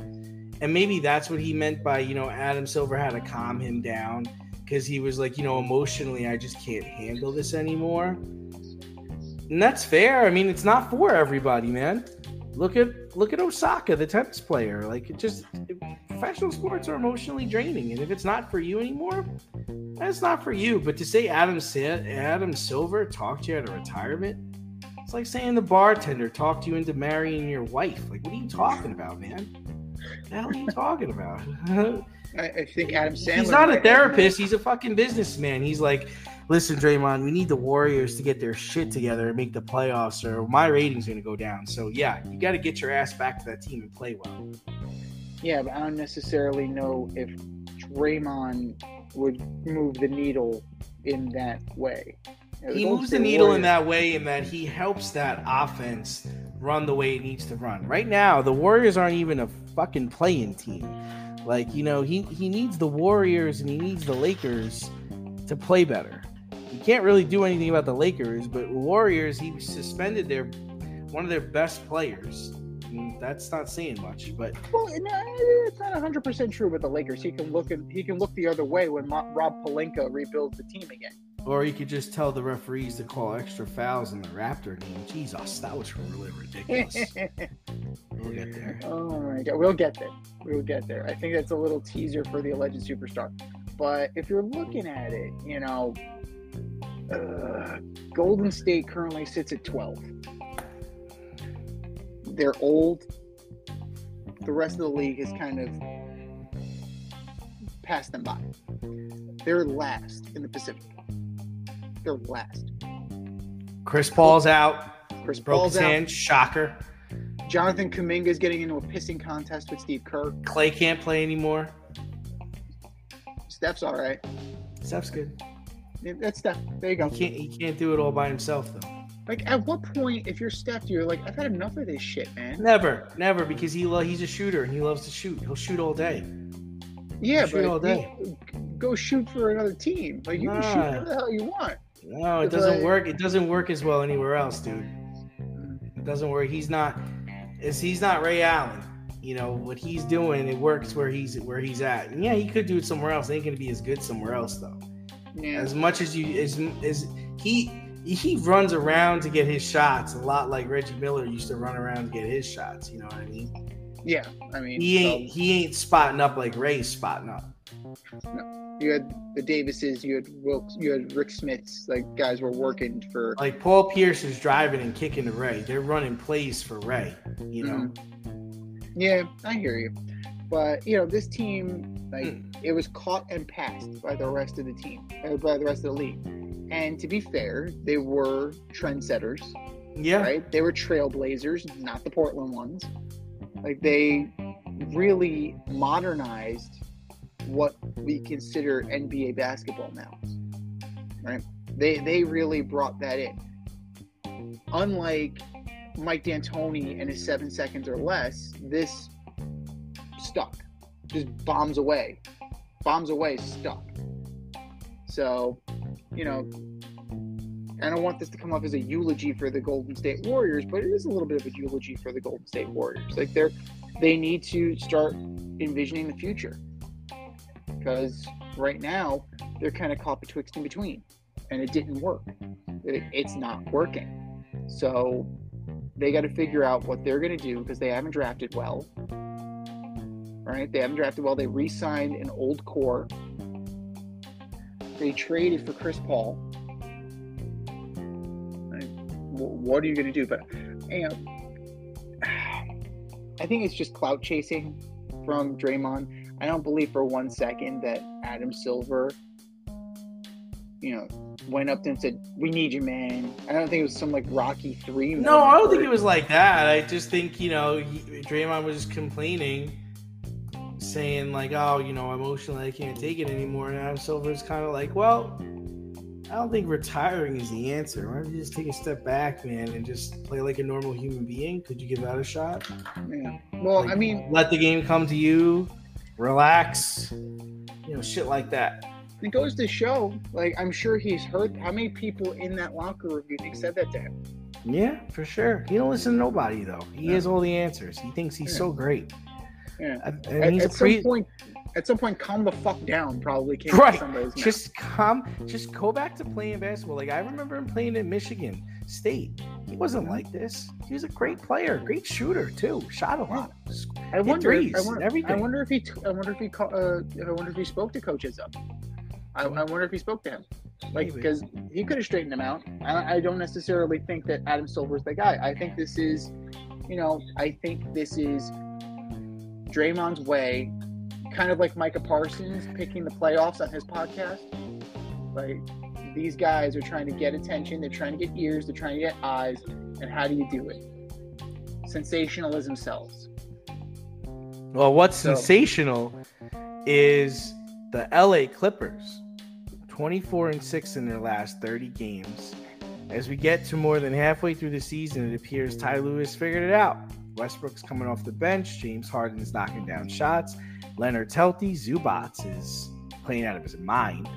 And maybe that's what he meant by, you know, Adam Silver had to calm him down because he was like, you know, emotionally I just can't handle this anymore. And that's fair. I mean, it's not for everybody, man. Look at look at Osaka, the tennis player. Like it just professional sports are emotionally draining, and if it's not for you anymore, that's not for you. But to say Adam Adam Silver talked you out of retirement, it's like saying the bartender talked you into marrying your wife. Like, what are you talking about, man? What the hell are you talking about? I, I think Adam Sandler. he's not a therapist. He's a fucking businessman. He's like, listen, Draymond, we need the Warriors to get their shit together and make the playoffs, or my rating's going to go down. So yeah, you got to get your ass back to that team and play well. Yeah, but I don't necessarily know if Draymond would move the needle in that way. He moves the needle in that way, in that he helps that offense run the way it needs to run. Right now, the Warriors aren't even a fucking playing team. Like you know, he he needs the Warriors and he needs the Lakers to play better. He can't really do anything about the Lakers, but Warriors, he suspended their one of their best players. And that's not saying much, but Well, no, uh, it's not 100 percent true with the Lakers. He can look and he can look the other way when Rob Pelinka rebuilds the team again. or you could just tell the referees to call extra fouls in the Raptor game. Jesus, that was really ridiculous. we'll get there. oh my god, we'll get there. We'll get there. I think that's a little teaser for the alleged superstar. But if you're looking at it, you know, uh, Golden State currently sits at 12. They're old. The rest of the league has kind of passed them by. They're last in the Pacific. They're last. Chris Paul's out. Chris Broke Paul's his out. hand. Shocker. Jonathan Kuminga is getting into a pissing contest with Steve Kerr. Clay can't play anymore. Steph's all right. Steph's good. That's Steph. There you go. He can't. He can't do it all by himself though. Like, at what point, if you're Steph, you're like, I've had enough of this shit, man. Never, never, because he lo- he's a shooter and he loves to shoot. He'll shoot all day. Yeah, Shoot all day. go shoot for another team. Like, you can shoot Nah. whatever the hell you want. No, it It's doesn't like- work. It doesn't work as well anywhere else, dude. It doesn't work. He's not. Is he's not Ray Allen. You know what he's doing. It works where he's where he's at. And yeah, he could do it somewhere else. It ain't gonna be as good somewhere else though. Yeah. As much as you as as he he runs around to get his shots a lot like Reggie Miller used to run around to get his shots. You know what I mean? Yeah. I mean, He ain't so he ain't spotting up like Ray's spotting up. No. you had the Davises, you had Wilkes, you had Rick Smiths. Like, guys were working for. Like Paul Pierce is driving and kicking to Ray. They're running plays for Ray. You know. Mm-hmm. Yeah, I hear you. But, you know, this team, like, Hmm. it was caught and passed by the rest of the team, uh, by the rest of the league. And to be fair, they were trendsetters, Yeah. right? They were trailblazers, not the Portland ones. Like they really modernized what we consider NBA basketball now. Right? They they really brought that in. Unlike Mike D'Antoni and his seven seconds or less, this stuck. Just bombs away. Bombs away, stuck. So, you know, I don't want this to come off as a eulogy for the Golden State Warriors, but it is a little bit of a eulogy for the Golden State Warriors. Like they're they need to start envisioning the future. Because right now they're kind of caught betwixt in between. And it didn't work. It, it's not working. So they got to figure out what they're going to do because they haven't drafted well. Right? They haven't drafted well. They re signed an old core. They traded for Chris Paul. Wh- What are you going to do? But, you know, I think it's just clout chasing from Draymond. I don't believe for one second that Adam Silver, you know, went up to him and said, "We need you, man." I don't think it was some like Rocky Three. No, I don't think it was like that. I just think you know Draymond was just complaining, saying like, "Oh, you know, emotionally I can't take it anymore." And Adam Silver's kind of like, "Well, I don't think retiring is the answer. Why don't you just take a step back, man, and just play like a normal human being? Could you give that a shot? Yeah. Well, I mean, Let the game come to you, relax, you know, shit like that." it goes to show. Like, I'm sure he's heard. How many people in that locker room you think said that to him? Yeah, for sure. He don't listen to nobody though. He Yeah. has all the answers. He thinks he's Yeah. so great. Yeah. And- and At, at some point, at some point, calm the fuck down. Probably came Right. just come just go back to playing basketball like i remember him playing at michigan state he wasn't like this he was a great player great shooter too shot a lot I hit wonder. threes, I wonder, everything. I wonder if he. t- I wonder if he. Uh, I wonder if he spoke to Coach Izzo. I, I wonder if he spoke to him, like because he could have straightened him out. I, I don't necessarily think that Adam Silver Silver's the guy. I think this is, you know, I think this is Draymond's way, kind of like Micah Parsons picking the playoffs on his podcast. Like these guys are trying to get attention. They're trying to get ears. They're trying to get eyes. And how do you do it? Sensationalism sells. well what's So- sensational is the la clippers 24 and 6 in their last 30 games as we get to more than halfway through the season it appears Ty Lue figured it out westbrook's coming off the bench james Harden is knocking down shots leonard telty Zubac is playing out of his mind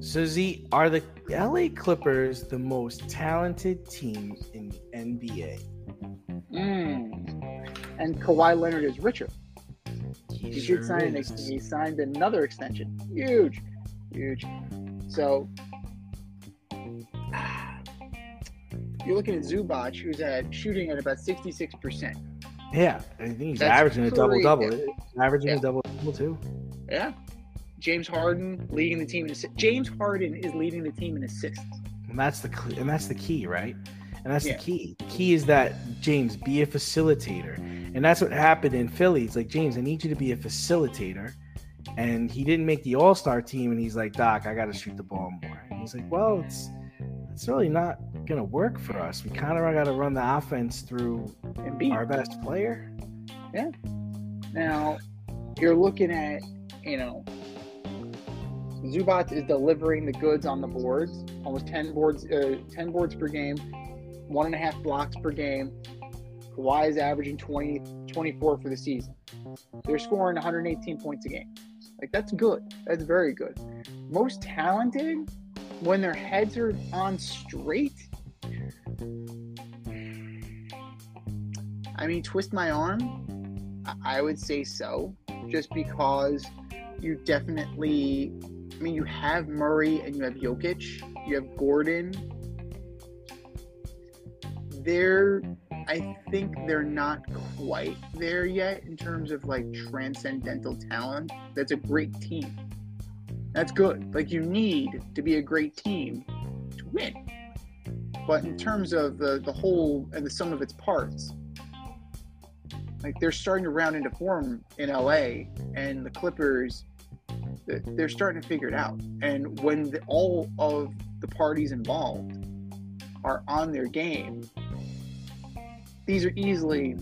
So Z, are the LA Clippers the most talented team in the NBA? Mm. And Kawhi Leonard is richer. He, sure did sign an he signed another extension. Huge, huge. So you're looking at Zubac, who's at shooting at about 66 percent. Yeah, I think he's That's averaging a double double. Averaging Yeah. a double double too. Yeah. James Harden leading the team in assists. James Harden is leading the team in assists. And that's the and that's the key, right? And that's Yeah. the key. The key is that James be a facilitator, and that's what happened in Philly. It's like James, I need you to be a facilitator, and he didn't make the All Star team, and he's like, Doc, I got to shoot the ball more. And he's like, Well, it's it's really not gonna work for us. We kind of got to run the offense through And beat our best player. Yeah. Now, you're looking at, you know, Zubac is delivering the goods on the boards, almost 10 boards, uh, 10 boards per game, one and a half blocks per game. Kawhi is averaging 20, 24 for the season. They're scoring 118 points a game. Like, that's good. That's very good. Most talented, when their heads are on straight, I mean, twist my arm, I- would say so, just because you definitely. I mean, you have Murray and you have Jokic, you have Gordon. They're, I think they're not quite there yet in terms of like transcendental talent. That's a great team. That's good. Like you need to be a great team to win. But in terms of the the whole and the sum of its parts, like they're starting to round into form in LA, and the Clippers They're- starting to figure it out. And when the, all of the parties involved are on their game, these are easily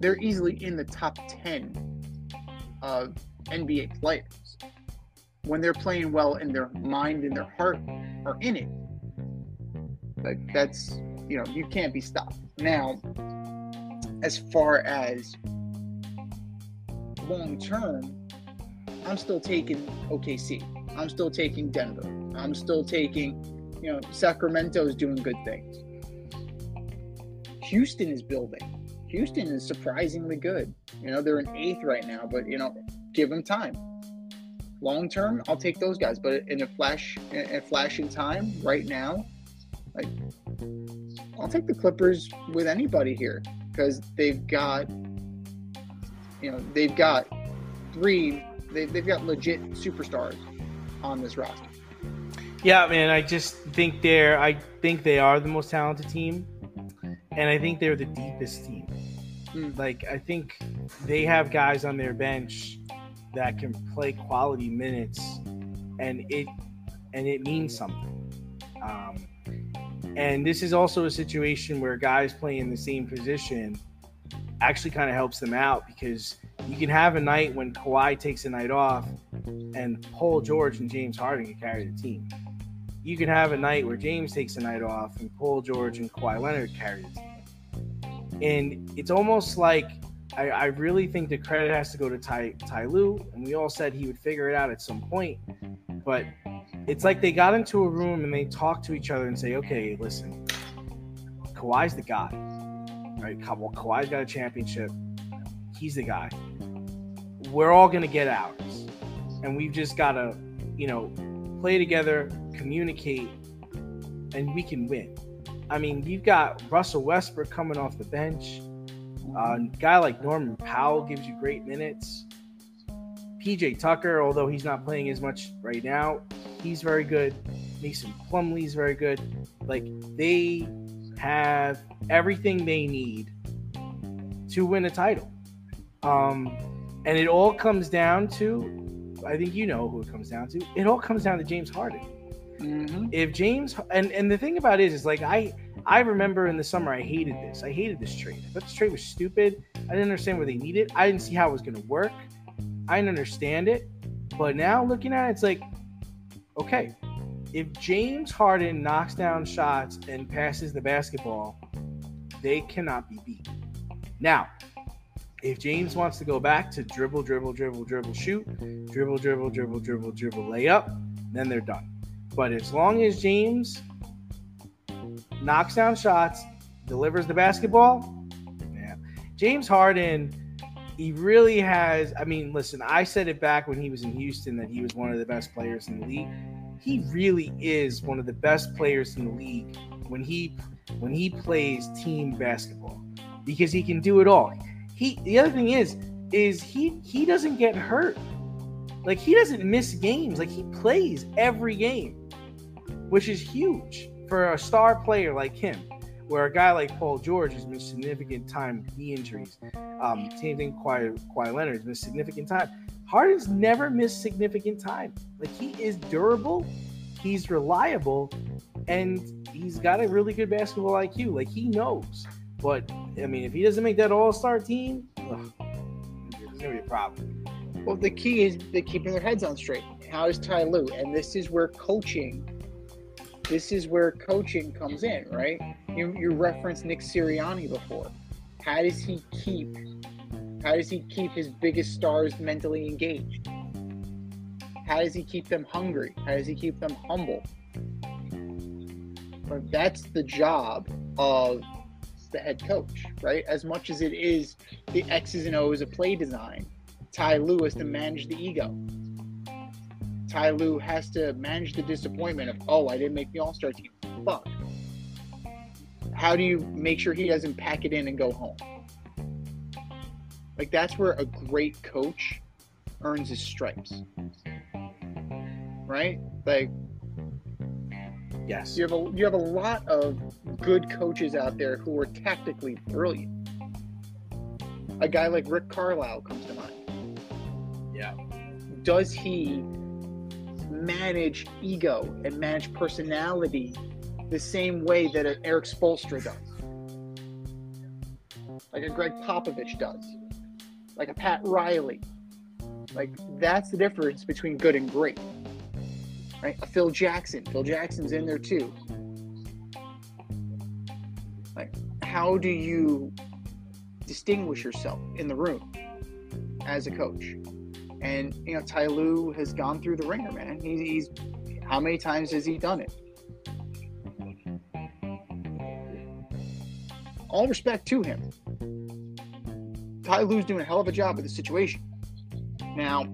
they're easily in the top 10 of NBA players. When they're playing well and their mind and their heart are in it. Like that's you know, you can't be stopped. Now, as far as long term, I'm still taking OKC. I'm still taking Denver. I'm still taking, you know, Sacramento is doing good things. Houston is building. Houston is surprisingly good. You know, they're in eighth right now, but you know, give them time. Long term, I'll take those guys. But in a flash, in a flash in time, right now, like I'll take the Clippers with anybody here because they've got, you know, they've got three, they, they've got legit superstars on this roster. Yeah, man. I just think they're. I think they are the most talented team, and I think they're the deepest team. Hmm. Like I think they have guys on their bench that can play quality minutes, and it and it means something. Um, and this is also a situation where guys playing the same position actually kind of helps them out because you can have a night when Kawhi takes a night off and Paul George and James Harden can carry the team. You can have a night where James takes a night off and Paul George and Kawhi Leonard carry the team. And it's almost like I, I really think the credit has to go to Ty, Ty and we all said he would figure it out at some point. But it's like they got into a room and they talked to each other and say, okay, listen, Kawhi's the guy. Right? Well, Kawhi's got a championship. He's the guy. We're all going to get ours. And we've just got to, you know, play together, communicate, and we can win. I mean, you've got Russell Westbrook coming off the bench. Uh, a guy like Norman Powell gives you great minutes. PJ Tucker, although he's not playing as much right now, he's very good. Mason Plumlee's very good. Like they have everything they need to win a title. Um, and it all comes down to, I think you know who it comes down to. It all comes down to James Harden Mm-hmm. if James and and the thing about it is, is like I I remember in the summer I hated this. I hated this trade. I thought this trade was stupid. I didn't understand what they needed. I didn't see how it was going to work. I didn't understand it. But now looking at it, it's like, okay, if James Harden knocks down shots and passes the basketball, they cannot be beat. Now, if James wants to go back to dribble, dribble, dribble, dribble, shoot, dribble, dribble, dribble, dribble, dribble, layup, then they're done. But as long as James knocks down shots, delivers the basketball, man, James Harden, he really has. I mean, listen, I said it back when he was in Houston that he was one of the best players in the league. He really is one of the best players in the league when he when he plays team basketball because he can do it all. He the other thing is is he he doesn't get hurt. Like he doesn't miss games. Like he plays every game which is huge for a star player like him. Where a guy like Paul George has missed significant time with knee injuries. Um, same thing, Kawhi, Kawhi Leonard has missed significant time. Harden's never missed significant time. Like he is durable, he's reliable, and he's got a really good basketball IQ. Like he knows. But I mean, if he doesn't make that All Star team, ugh, there's gonna be a problem. Well, the key is they keeping their heads on straight. How is Ty Lue? And this is where coaching, this is where coaching comes in, right? You, you referenced Nick Sirianni before. How does he keep? How does he keep his biggest stars mentally engaged? How does he keep them hungry? How does he keep them humble? But that's the job of the head coach, right? As much as it is the X's and O's of play design, Ty Lewis to manage the ego. Ty Lue has to manage the disappointment of, oh, I didn't make the All Star team. Fuck. How do you make sure he doesn't pack it in and go home? Like that's where a great coach earns his stripes. Right? Like Yes. you have a you have a lot of good coaches out there who are tactically brilliant. A guy like Rick Carlisle comes to mind. Yeah. Does he manage ego and manage personality the same way that an Erik Spoelstra does, like a Gregg Popovich does, like a Pat Riley. Like that's the difference between good and great. Right? A Phil Jackson. Phil Jackson's in there too. Like, how do you distinguish yourself in the room as a coach? And you know, Ty has gone through the ringer, man. He's, he's how many times has he done it? All respect to him. Ty Lue's doing a hell of a job with the situation. Now,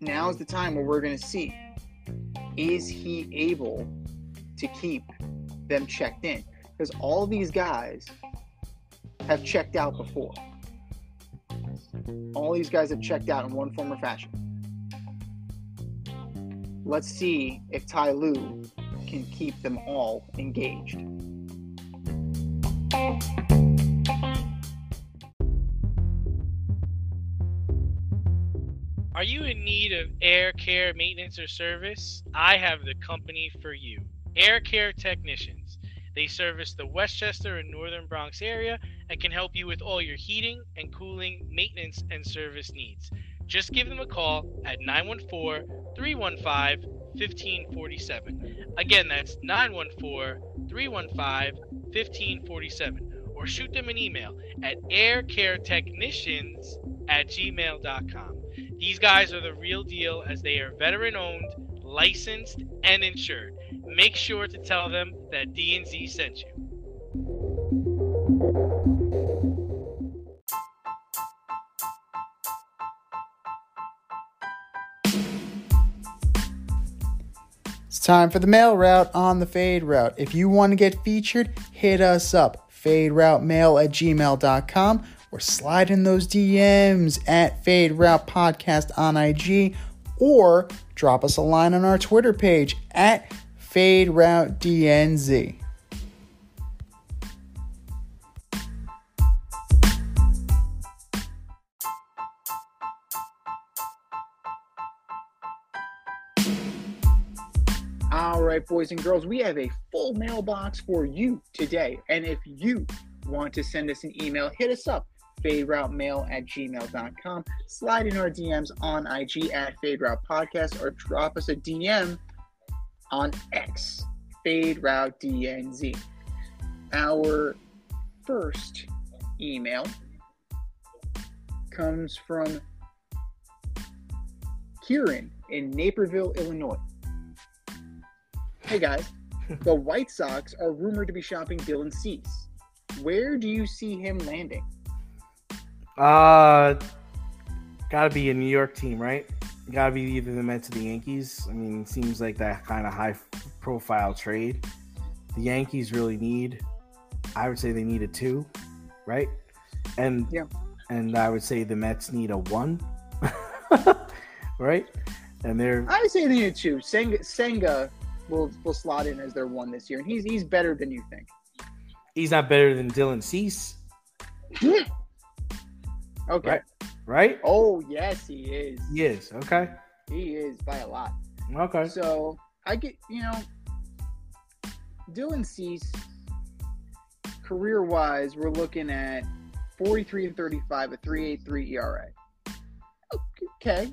now's the time where we're going to see is he able to keep them checked in? Because all these guys have checked out before. All these guys have checked out in one form or fashion. Let's see if Ty Lue can keep them all engaged. Are you in need of air care maintenance or service? I have the company for you. Air Care Technicians. They service the Westchester and Northern Bronx area and can help you with all your heating and cooling maintenance and service needs. Just give them a call at 914 315 1547. Again, that's 914 315 1547. Or shoot them an email at aircaretechnicians at gmail.com. These guys are the real deal as they are veteran owned, licensed, and insured. Make sure to tell them that D&Z sent you. Time for the mail route on the fade route. If you want to get featured, hit us up. Fade route mail at gmail.com or slide in those DMs at Fade Route Podcast on IG or drop us a line on our Twitter page at Fade Route DNZ. All right, boys and girls, we have a full mailbox for you today. And if you want to send us an email, hit us up, faderoutemail at gmail.com. Slide in our DMs on IG at Fade Route Podcast or drop us a DM on X, Fade Route DNZ. Our first email comes from Kieran in Naperville, Illinois. Hey guys, the White Sox are rumored to be shopping Dylan Cease. Where do you see him landing? Uh, gotta be a New York team, right? Gotta be either the Mets or the Yankees. I mean, it seems like that kind of high profile trade. The Yankees really need, I would say they need a two, right? And Yeah. and I would say the Mets need a one, right? And they're I say they need two. Senga, Senga will will slot in as their one this year, and he's he's better than you think. he's not better than Dylan Cease, Okay. Right. right? Oh yes, he is. He is okay. He is by a lot. Okay. So I get you know, Dylan Cease, career wise, we're looking at 43 and 35, a 3.83 ERA. Okay,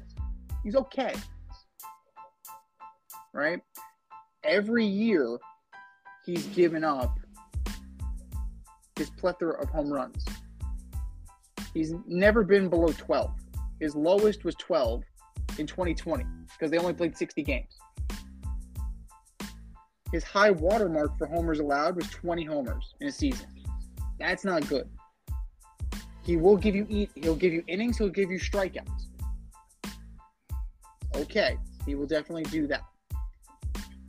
he's okay, right? Every year, he's given up his plethora of home runs. He's never been below 12. His lowest was 12 in 2020 because they only played 60 games. His high watermark for homers allowed was 20 homers in a season. That's not good. He will give you. He'll give you innings. He'll give you strikeouts. Okay, he will definitely do that.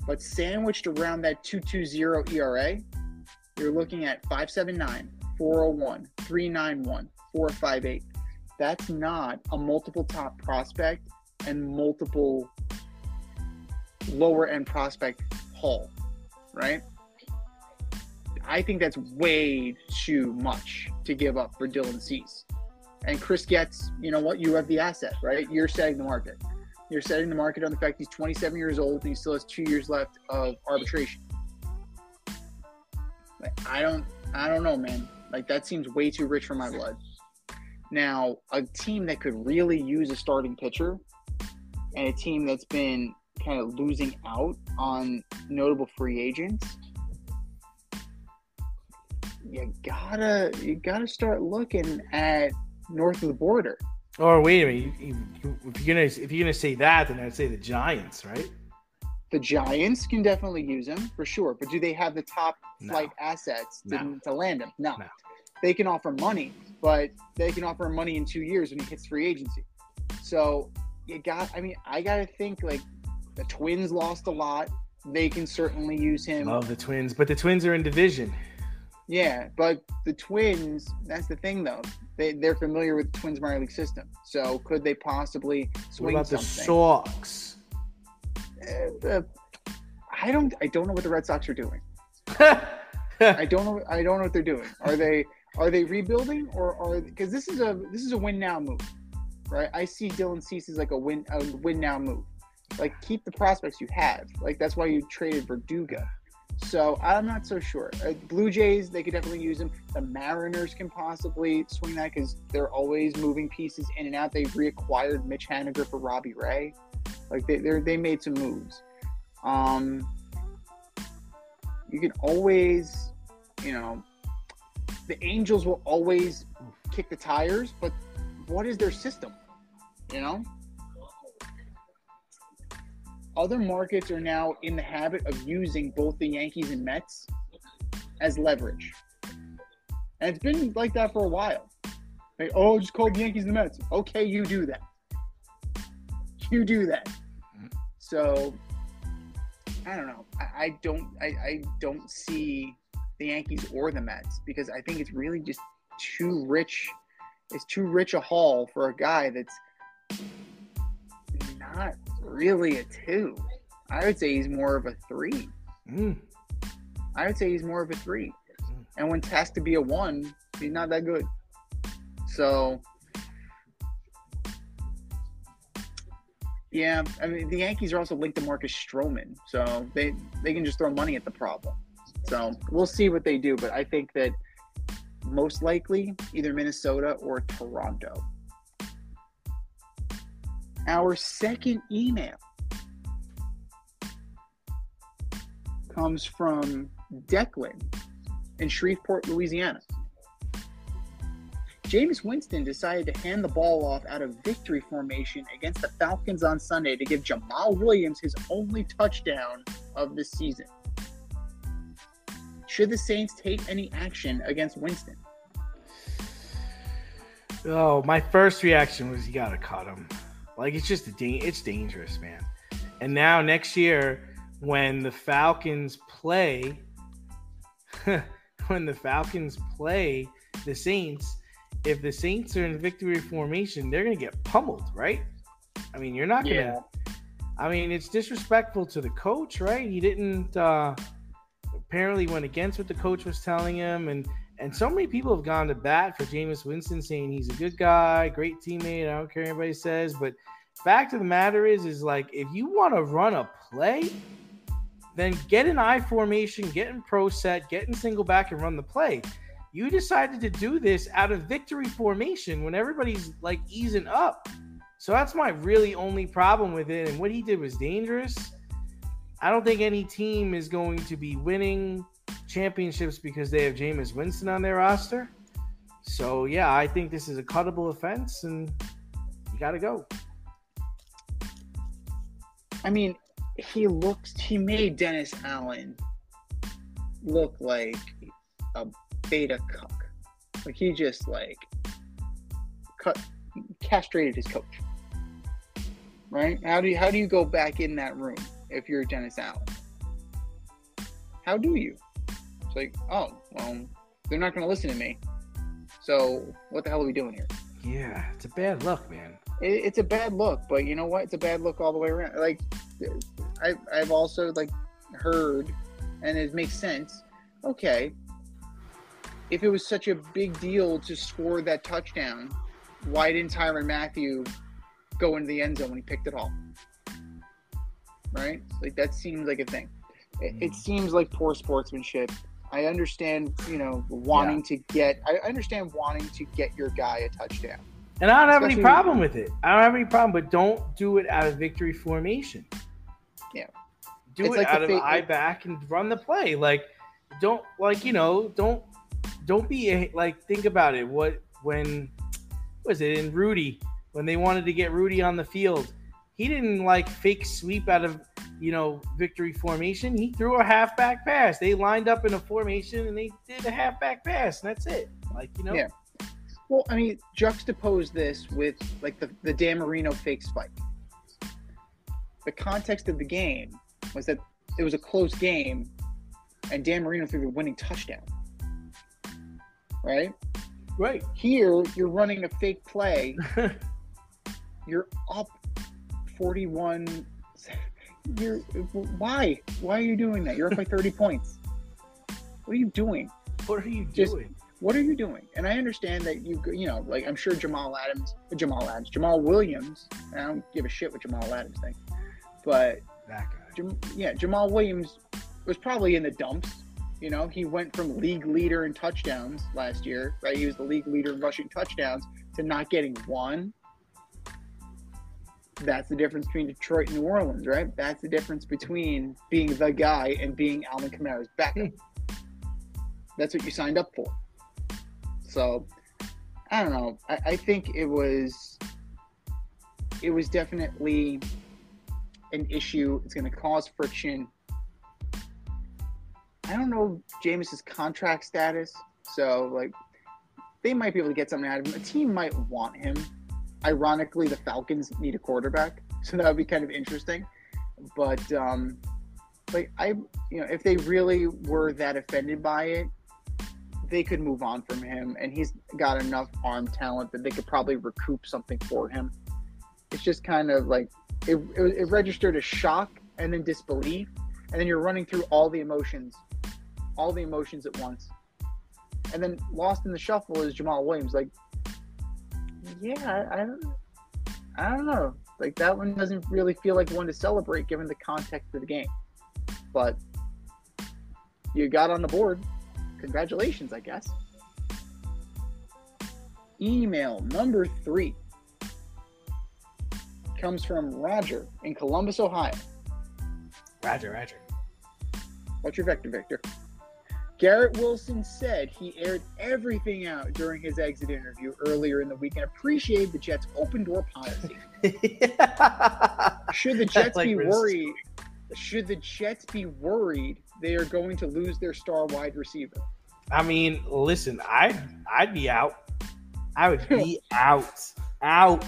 But sandwiched around that 2.20 ERA, you're looking at 5.79, 401, 391, 458. That's not a multiple top prospect and multiple lower end prospect haul, right? I think that's way too much to give up for Dylan Cease. And Chris Getz, you know what, you have the asset, right? You're setting the market. You're setting the market on the fact he's 27 years old and he still has two years left of arbitration. Like, I don't, I don't know, man. Like that seems way too rich for my blood. Now, a team that could really use a starting pitcher, and a team that's been kind of losing out on notable free agents, you gotta you gotta start looking at north of the border. Or wait a minute, you, you, if you're gonna if you're gonna say that, then I'd say the Giants, right? The Giants can definitely use him for sure, but do they have the top No. flight assets to, No. to land him? No. No. They can offer money, but they can offer him money in two years when he hits free agency. So you got. I mean, I gotta think like the Twins lost a lot. They can certainly use him. Love the Twins, but the Twins are in division. Yeah, but the Twins, that's the thing though. They, they're familiar with the Twins minor league system. So could they possibly swing What about the? Sox? Uh, uh, I don't I don't know what the Red Sox are doing. I don't know I don't know what they're doing. Are they are they rebuilding or are because this is a this is a win now move. Right? I see Dylan Cease as like a win a win now move. Like keep the prospects you have. Like that's why you traded Verdugo. So I'm not so sure. Uh, Blue Jays, they could definitely use him. The Mariners can possibly swing that because they're always moving pieces in and out. They reacquired Mitch Haniger for Robbie Ray. Like they they they made some moves. Um, you can always, you know, the Angels will always kick the tires, but what is their system? You know, other markets are now in the habit of using both the Yankees and Mets as leverage, and it's been like that for a while. Like, oh, just call the Yankees and the Mets. Okay, you do that. You do that. So I don't know. I, I don't. I, I don't see the Yankees or the Mets because I think it's really just too rich. It's too rich a haul for a guy that's not really a two. I would say he's more of a three. Mm. I would say he's more of a three. And when tasked to be a one, he's not that good. So, yeah, I mean the Yankees are also linked to Marcus Stroman, so they they can just throw money at the problem. So we'll see what they do, but I think that most likely either Minnesota or Toronto. Our second email comes from Declan in Shreveport, Louisiana. Jameis Winston decided to hand the ball off out of victory formation against the Falcons on Sunday to give Jamal Williams his only touchdown of the season. Should the Saints take any action against Winston? Oh, my first reaction was you gotta cut him. Like it's just a da- it's dangerous, man. And now next year, when the Falcons play, when the Falcons play the Saints, if the Saints are in victory formation, they're gonna get pummeled, right? I mean, you're not gonna. I mean, it's disrespectful to the coach, right? He didn't uh, apparently went against what the coach was telling him, and and so many people have gone to bat for Jameis Winston, saying he's a good guy, great teammate. I don't care what anybody says, but fact of the matter is, is like if you want to run a play, then get an I formation, get in pro set, get in single back, and run the play. You decided to do this out of victory formation when everybody's like easing up. So that's my really only problem with it. And what he did was dangerous. I don't think any team is going to be winning championships because they have Jameis Winston on their roster. So yeah, I think this is a cuttable offense, and you got to go. I mean, he looks. He made Dennis Allen look like a beta cuck. Like he just like cut, castrated his coach. Right? How do you how do you go back in that room if you're Dennis Allen? How do you? It's like, oh, well, they're not going to listen to me. So what the hell are we doing here? Yeah, it's a bad look, man. it, it's a bad look, but you know what? It's a bad look all the way around. Like, I, I've also like heard, and it makes sense. Okay, if it was such a big deal to score that touchdown, why didn't Tyrann Mathieu go into the end zone when he picked it off. Right? Like that seems like a thing. It, it mm. seems like poor sportsmanship. I understand, you know, wanting to get. I understand wanting to get your guy a touchdown. And I don't have any problem with it. I don't have any problem, but don't do it out of victory formation. Yeah. Do It's it like out of fa- eye back and run the play. Like, don't like you know, don't don't be a, like think about it. What when was it in Rudy when they wanted to get Rudy on the field? He didn't like fake sweep out of you know victory formation. He threw a halfback pass. They lined up in a formation and they did a halfback pass, and that's it. Like you know, Yeah. Well, I mean, juxtapose this with like the, the Dan Marino fake spike. The context of the game was that it was a close game and Dan Marino threw the winning touchdown. Right? right. Here, you're running a fake play. You're up 41. You're why? Why are you doing that? You're up by 30 points. What are you doing? What are you Just- doing? what are you doing? And I understand that you, you know, like I'm sure Jamal Adams, uh, Jamal Adams, Jamal Williams. I don't give a shit what Jamal Adams thinks, but that guy. Jam, yeah, Jamal Williams was probably in the dumps. You know, he went from league leader in touchdowns last year, right? He was the league leader in rushing touchdowns to not getting one. That's the difference between Detroit and New Orleans, right? That's the difference between being the guy and being Alvin Kamara's backup. Hmm. That's what you signed up for. So, I don't know. I, I think it was, it was definitely an issue. It's going to cause friction. I don't know Jameis's contract status, so like they might be able to get something out of him. A team might want him. Ironically, the Falcons need a quarterback, so that would be kind of interesting. But um, like I, you know, if they really were that offended by it, they could move on from him, and he's got enough arm talent that they could probably recoup something for him. It's just kind of like it, it, it registered as shock and then disbelief, and then you're running through all the emotions, all the emotions at once, and then lost in the shuffle is Jamal Williams. Like, yeah, I, I don't, I don't know. Like that one doesn't really feel like one to celebrate given the context of the game, but you got on the board. Congratulations, I guess. Email number three comes from Roger in Columbus, Ohio. Roger, Roger. What's your vector, Victor? Garrett Wilson said he aired everything out during his exit interview earlier in the week and appreciated the Jets' open door policy. Should the Jets like be worried? Should the Jets be worried they are going to lose their star wide receiver? I mean, listen, I'd I'd be out. I would be out, out.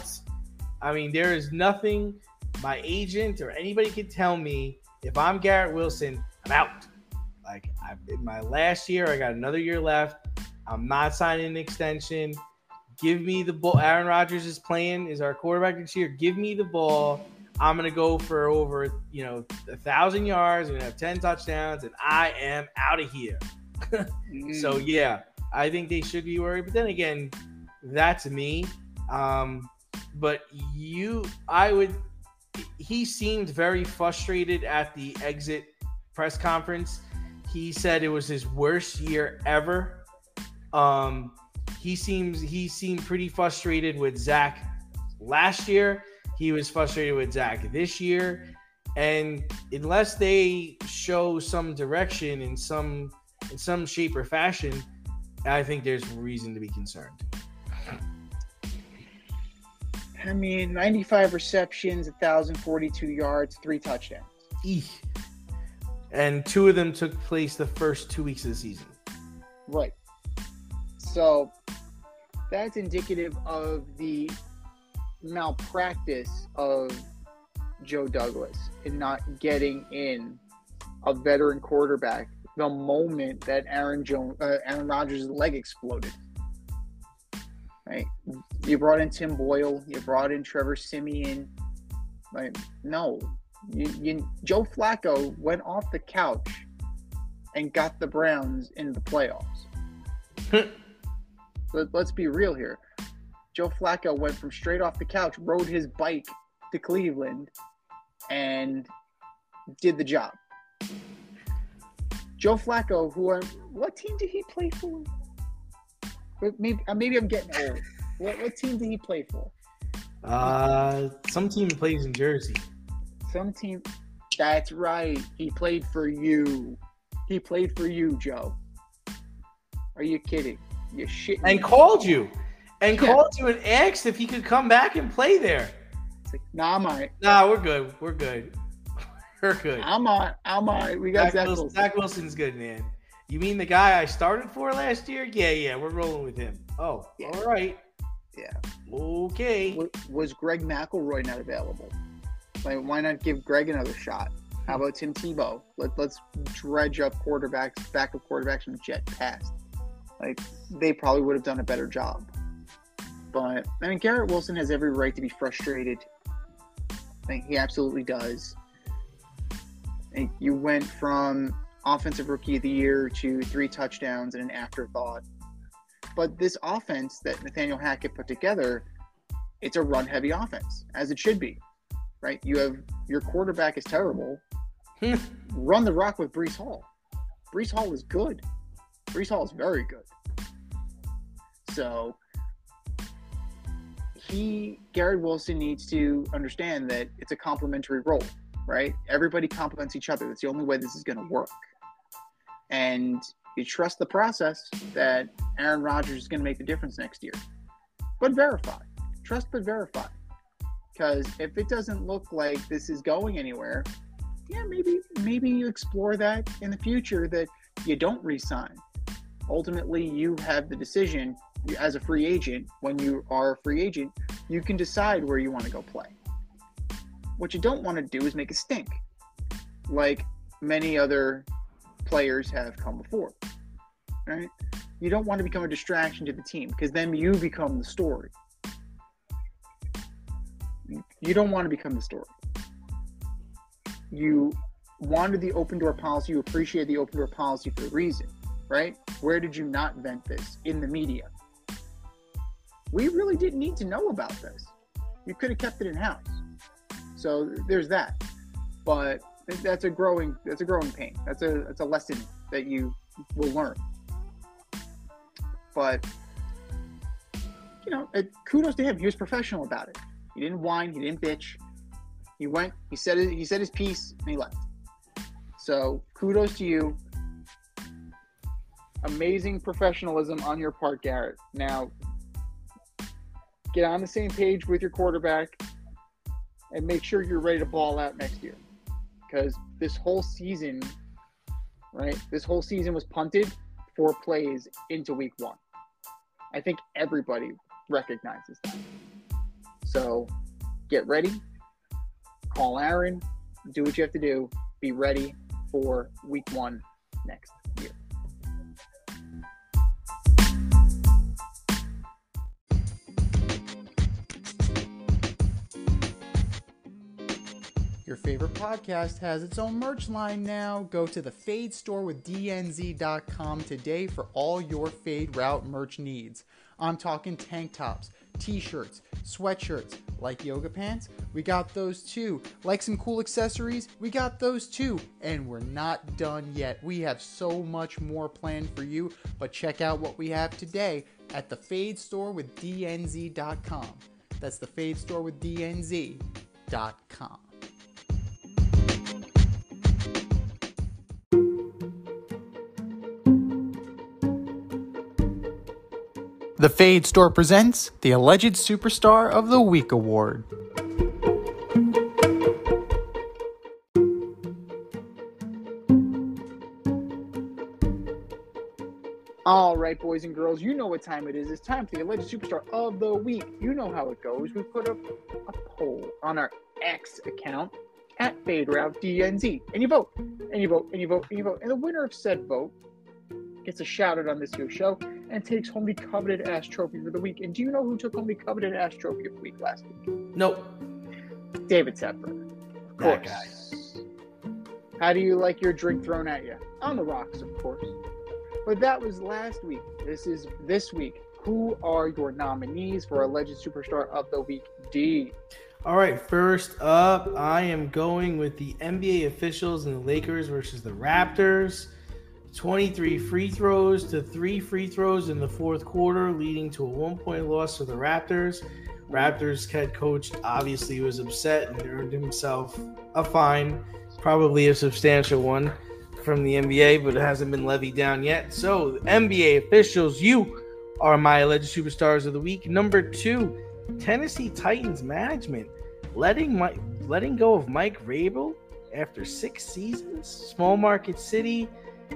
I mean, there is nothing my agent or anybody can tell me if I'm Garrett Wilson, I'm out. I, in my last year, I got another year left. I'm not signing an extension. Give me the ball. Aaron Rodgers is playing, is our quarterback this year. Give me the ball. I'm gonna go for over, you know, a thousand yards. I'm gonna have ten touchdowns, and I am out of here. So Mm. yeah, I think they should be worried. But then again, that's me. Um, but you, I would. He seemed very frustrated at the exit press conference. He said it was his worst year ever. Um, he seems he seemed pretty frustrated with Zach last year. He was frustrated with Zach this year. And unless they show some direction in some in some shape or fashion, I think there's reason to be concerned. I mean, 95 receptions, 1,042 yards, three touchdowns. Eek. And two of them took place the first two weeks of the season. Right. So that's indicative of the malpractice of Joe Douglas in not getting in a veteran quarterback the moment that Aaron Jones, uh, Aaron Rodgers' leg exploded. Right. You brought in Tim Boyle. You brought in Trevor Siemian. Like, no, you, you, Joe Flacco went off the couch and got the Browns in the playoffs. Let, let's be real here. Joe Flacco went from straight off the couch, rode his bike to Cleveland, and did the job. Joe Flacco, who are what team did he play for? Maybe uh, maybe I'm getting old. What, what team did he play for? Uh, some team plays in Jersey. Some team. That's right. He played for you. He played for you, Joe. Are you kidding? You shit. And called you. And Yeah. called you and asked if he could come back and play there. It's like, nah, I'm all right. Nah, we're good. We're good. We're good. I'm on. I'm all right. We got Zach, Zach Wilson. Zach Wilson's good, man. You mean the guy I started for last year? Yeah, yeah, we're rolling with him. Oh, Yeah. all right. Yeah. Okay. Was Greg McElroy not available? Like, why not give Greg another shot? How about Tim Tebow? Let, let's dredge up quarterbacks, backup quarterbacks from jet past. Like, they probably would have done a better job. But, I mean, Garrett Wilson has every right to be frustrated. I think he absolutely does. Think you went from offensive rookie of the year to three touchdowns and an afterthought. But this offense that Nathaniel Hackett put together, it's a run heavy offense, as it should be. Right? You have your quarterback is terrible. Hmm. Run the rock with Breece Hall. Breece Hall is good. Breece Hall is very good. So he Garrett Wilson needs to understand that it's a complementary role, right? Everybody complements each other. That's the only way this is gonna work. And you trust the process that Aaron Rodgers is going to make the difference next year. But verify. Trust but verify. Because if it doesn't look like this is going anywhere, yeah, maybe maybe you explore that in the future that you don't resign. Ultimately, you have the decision as a free agent. When you are a free agent, you can decide where you want to go play. What you don't want to do is make a stink, like many other players have come before. Right? You don't want to become a distraction to the team because then you become the story. You don't want to become the story. You wanted the open door policy, you appreciate the open door policy for a reason, right? Where did you not vent this? In the media. We really didn't need to know about this. You could have kept it in house. So there's that. But that's a growing that's a growing pain. That's a that's a lesson that you will learn. But you know, kudos to him. He was professional about it. He didn't whine. He didn't bitch. He went. He said it, he said his piece and he left. So kudos to you. Amazing professionalism on your part, Garrett. Now get on the same page with your quarterback and make sure you're ready to ball out next year because this whole season, right? This whole season was punted four plays into week one. I think everybody recognizes that. So get ready, call Aaron, do what you have to do, be ready for week one next year. Your favorite podcast has its own merch line now. Go to the Fade store with DNZ.com today for all your Fade Route merch needs. I'm talking tank tops, t shirts, sweatshirts, like yoga pants. We got those too. Like some cool accessories? We got those too. And we're not done yet. We have so much more planned for you, but check out what we have today at the Fade store with DNZ.com. That's the Fade store with DNZ.com. The Fade Store presents the Alleged Superstar of the Week Award. All right, boys and girls, you know what time it is. It's time for the alleged superstar of the week. You know how it goes. We put up a poll on our X account at Fade Route DNZ, and you vote, and you vote, and you vote, and you vote, and the winner of said vote gets a shout out on this year's show and takes home the coveted ass trophy for the week. And do you know who took home the coveted ass trophy of the week last week? Nope. David Tepper. Of That course. How do you like your drink thrown at you? On the rocks, of course. But that was last week. This is this week. who are your nominees for Alleged Superstar of the Week? D. All right, first up, I am going with the NBA officials and the Lakers versus the Raptors. 23 free throws to three free throws in the fourth quarter, leading to a one point loss for the Raptors. Raptors head coach obviously was upset and earned himself a fine, probably a substantial one from the NBA, but it hasn't been levied down yet. So, NBA officials, you are my alleged superstars of the week. Number two, Tennessee Titans management letting letting go of Mike Vrabel after six seasons. Small market city.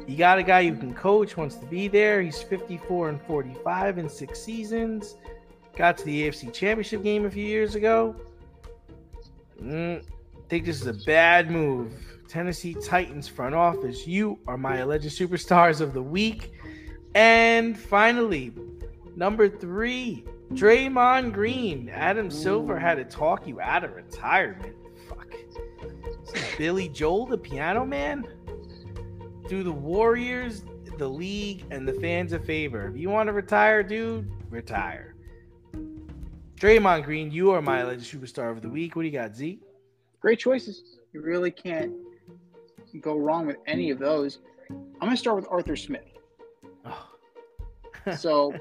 You got a guy you can coach, wants to be there. He's 54 and 45 in six seasons. Got to the AFC Championship game a few years ago. Mm, think this is a bad move. Tennessee Titans front office, you are my alleged superstars of the week. And finally, number three, Draymond Green. Adam Silver had to talk you out of retirement. Fuck. Billy Joel, the piano man? Do the Warriors, the league, and the fans a favor. If you want to retire, dude, retire. Draymond Green, you are my alleged superstar of the week. What do you got, Z? Great choices. You really can't go wrong with any of those. I'm going to start with Arthur Smith. Oh. So,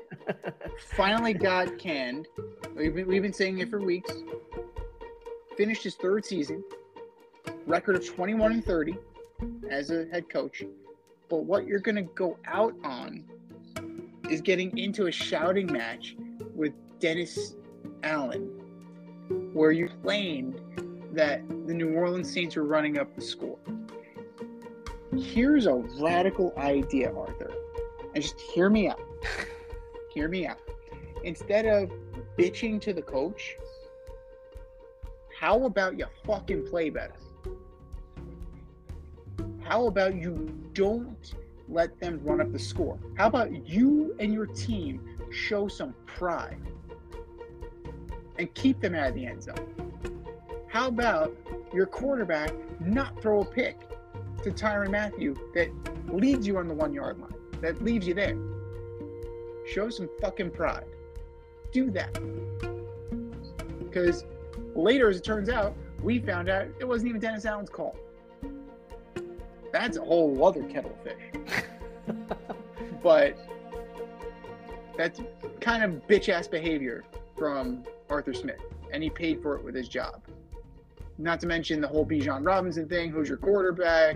finally got canned. We've been, we've been saying it for weeks. Finished his third season, record of 21 and 30 as a head coach. But what you're going to go out on is getting into a shouting match with Dennis Allen, where you claimed that the New Orleans Saints were running up the score. Here's a radical idea, Arthur. And just hear me out. hear me out. Instead of bitching to the coach, how about you fucking play better? How about you don't let them run up the score? How about you and your team show some pride and keep them out of the end zone? How about your quarterback not throw a pick to Tyrann Mathieu that leads you on the one yard line, that leaves you there? Show some fucking pride. Do that. Because later, as it turns out, we found out it wasn't even Dennis Allen's call. That's a whole other kettle of fish. but that's kind of bitch ass behavior from Arthur Smith, and he paid for it with his job. Not to mention the whole Bijan Robinson thing who's your quarterback?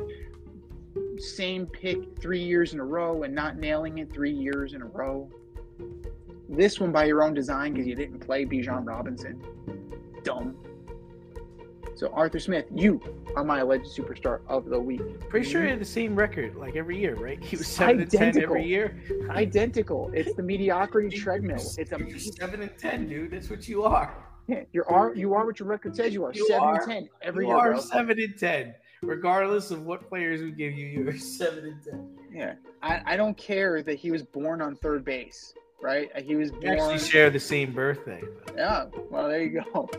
Same pick three years in a row and not nailing it three years in a row. This one by your own design because you didn't play Bijan Robinson. Dumb. So Arthur Smith, you are my alleged superstar of the week. Pretty sure he had the same record like every year, right? He was seven and ten Identical. every year. Identical. It's the mediocrity treadmill. It's a You're seven and ten, dude. That's what you are. Yeah, you are you are what your record says you are. You Seven are. and ten every you year, are bro. seven and ten, regardless of what players we give you. You're seven and ten. Yeah. I, I don't care that he was born on third base, right? He was We actually share the same birthday. Yeah. Well, there you go.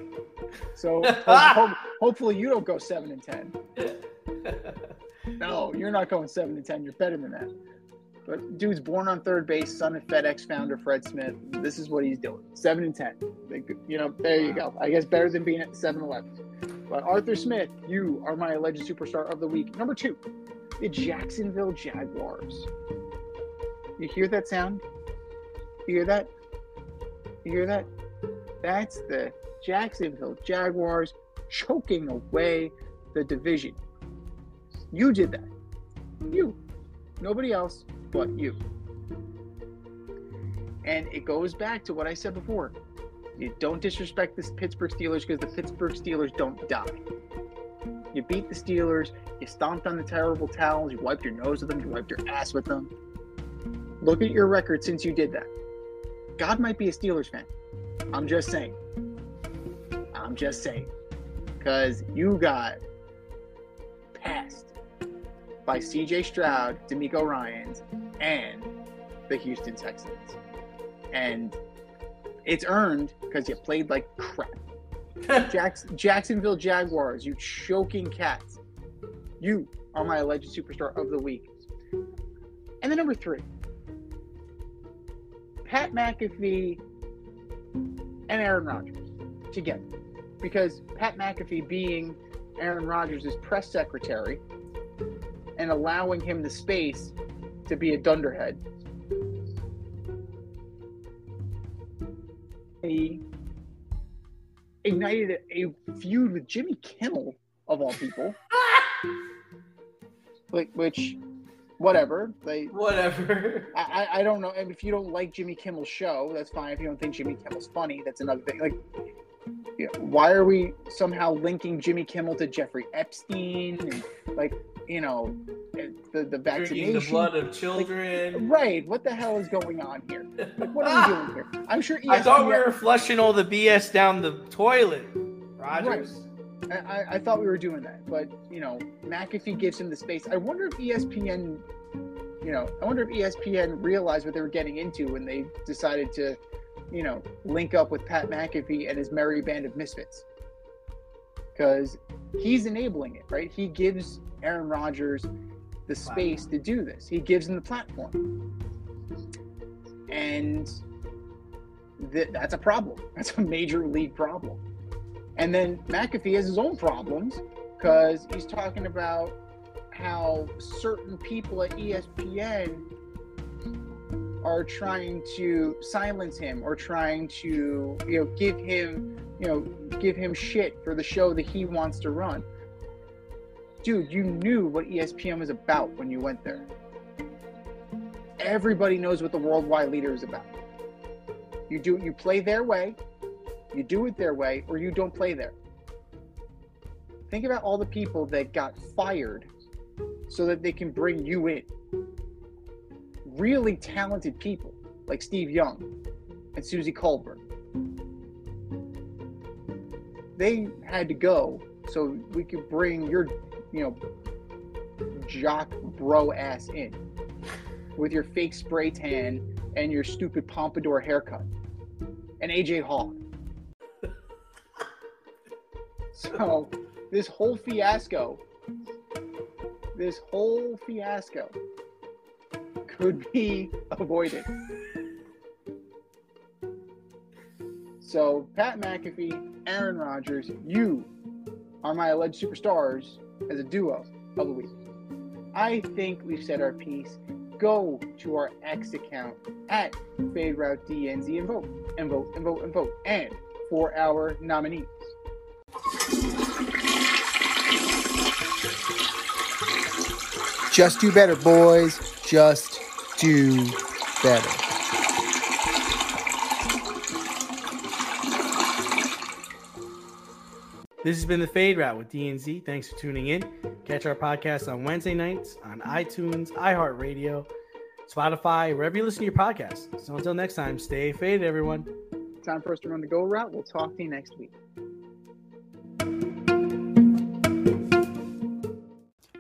So ho- ho- hopefully you don't go seven and ten. No, you're not going seven and ten. You're better than that. But dude's born on third base, son of FedEx founder Fred Smith. This is what he's doing. Seven and ten. You know, there you go. I guess better than being at 7-Eleven. But Arthur Smith, you are my alleged superstar of the week. Number two, the Jacksonville Jaguars. You hear that sound? You hear that? You hear that? That's the Jacksonville Jaguars choking away the division. You did that. You. Nobody else but you. And it goes back to what I said before. You don't disrespect the Pittsburgh Steelers because the Pittsburgh Steelers don't die. You beat the Steelers, you stomped on the terrible towels, you wiped your nose with them, you wiped your ass with them. Look at your record since you did that. God might be a Steelers fan. I'm just saying. I'm just saying. Because you got passed by CJ Stroud, DeMeco Ryans, and the Houston Texans. And it's earned because you played like crap. Jacks- Jacksonville Jaguars, you choking cats. You are my alleged superstar of the week. And then number three, Pat McAfee and Aaron Rodgers together. Because Pat McAfee being Aaron Rodgers' press secretary and allowing him the space to be a dunderhead. He ignited a feud with Jimmy Kimmel, of all people. like, which, whatever. They, Whatever. I, I- don't know. And if you don't like Jimmy Kimmel's show, that's fine. If you don't think Jimmy Kimmel's funny, that's another thing. Like, you know, why are we somehow linking Jimmy Kimmel to Jeffrey Epstein? And, like, you know, the, the vaccination. Drinking the blood of children. Right. What the hell is going on here? Like, what are we doing here? I'm sure ESPN. I thought we were flushing all the BS down the toilet, Rodgers. I, I, I thought we were doing that, but you know, McAfee gives him the space. I wonder if ESPN, you know, I wonder if ESPN realized what they were getting into when they decided to, you know, link up with Pat McAfee and his merry band of misfits. Because he's enabling it, right? He gives Aaron Rodgers the space to do this. He gives him the platform, and th- that's a problem. That's a major league problem. And then McAfee has his own problems because he's talking about how certain people at ESPN are trying to silence him or trying to, you know, give him, you know, give him shit for the show that he wants to run. Dude, you knew what ESPN was about when you went there. Everybody knows what the worldwide leader is about. You do you play their way, you do it their way, or you don't play there. Think about all the people that got fired so that they can bring you in. Really talented people like Steve Young and Suzy Kolber. They had to go so we could bring your, you know, jock bro ass in with your fake spray tan and your stupid pompadour haircut and AJ Hawk. So this whole fiasco, this whole fiasco could be avoided. So Pat McAfee, Aaron Rodgers, you are my alleged superstars as a duo of the week. I think we've said our piece. Go to our X account at Fade Route DNZ and vote and vote and vote and vote. And for our nominees. Just do better, boys. Just do better. This has been the Fade Route with DNZ. Thanks for tuning in. Catch our podcast on Wednesday nights on iTunes, iHeartRadio, Spotify, wherever you listen to your podcasts. So until next time, stay faded, everyone. Time for us to run the go route. We'll talk to you next week.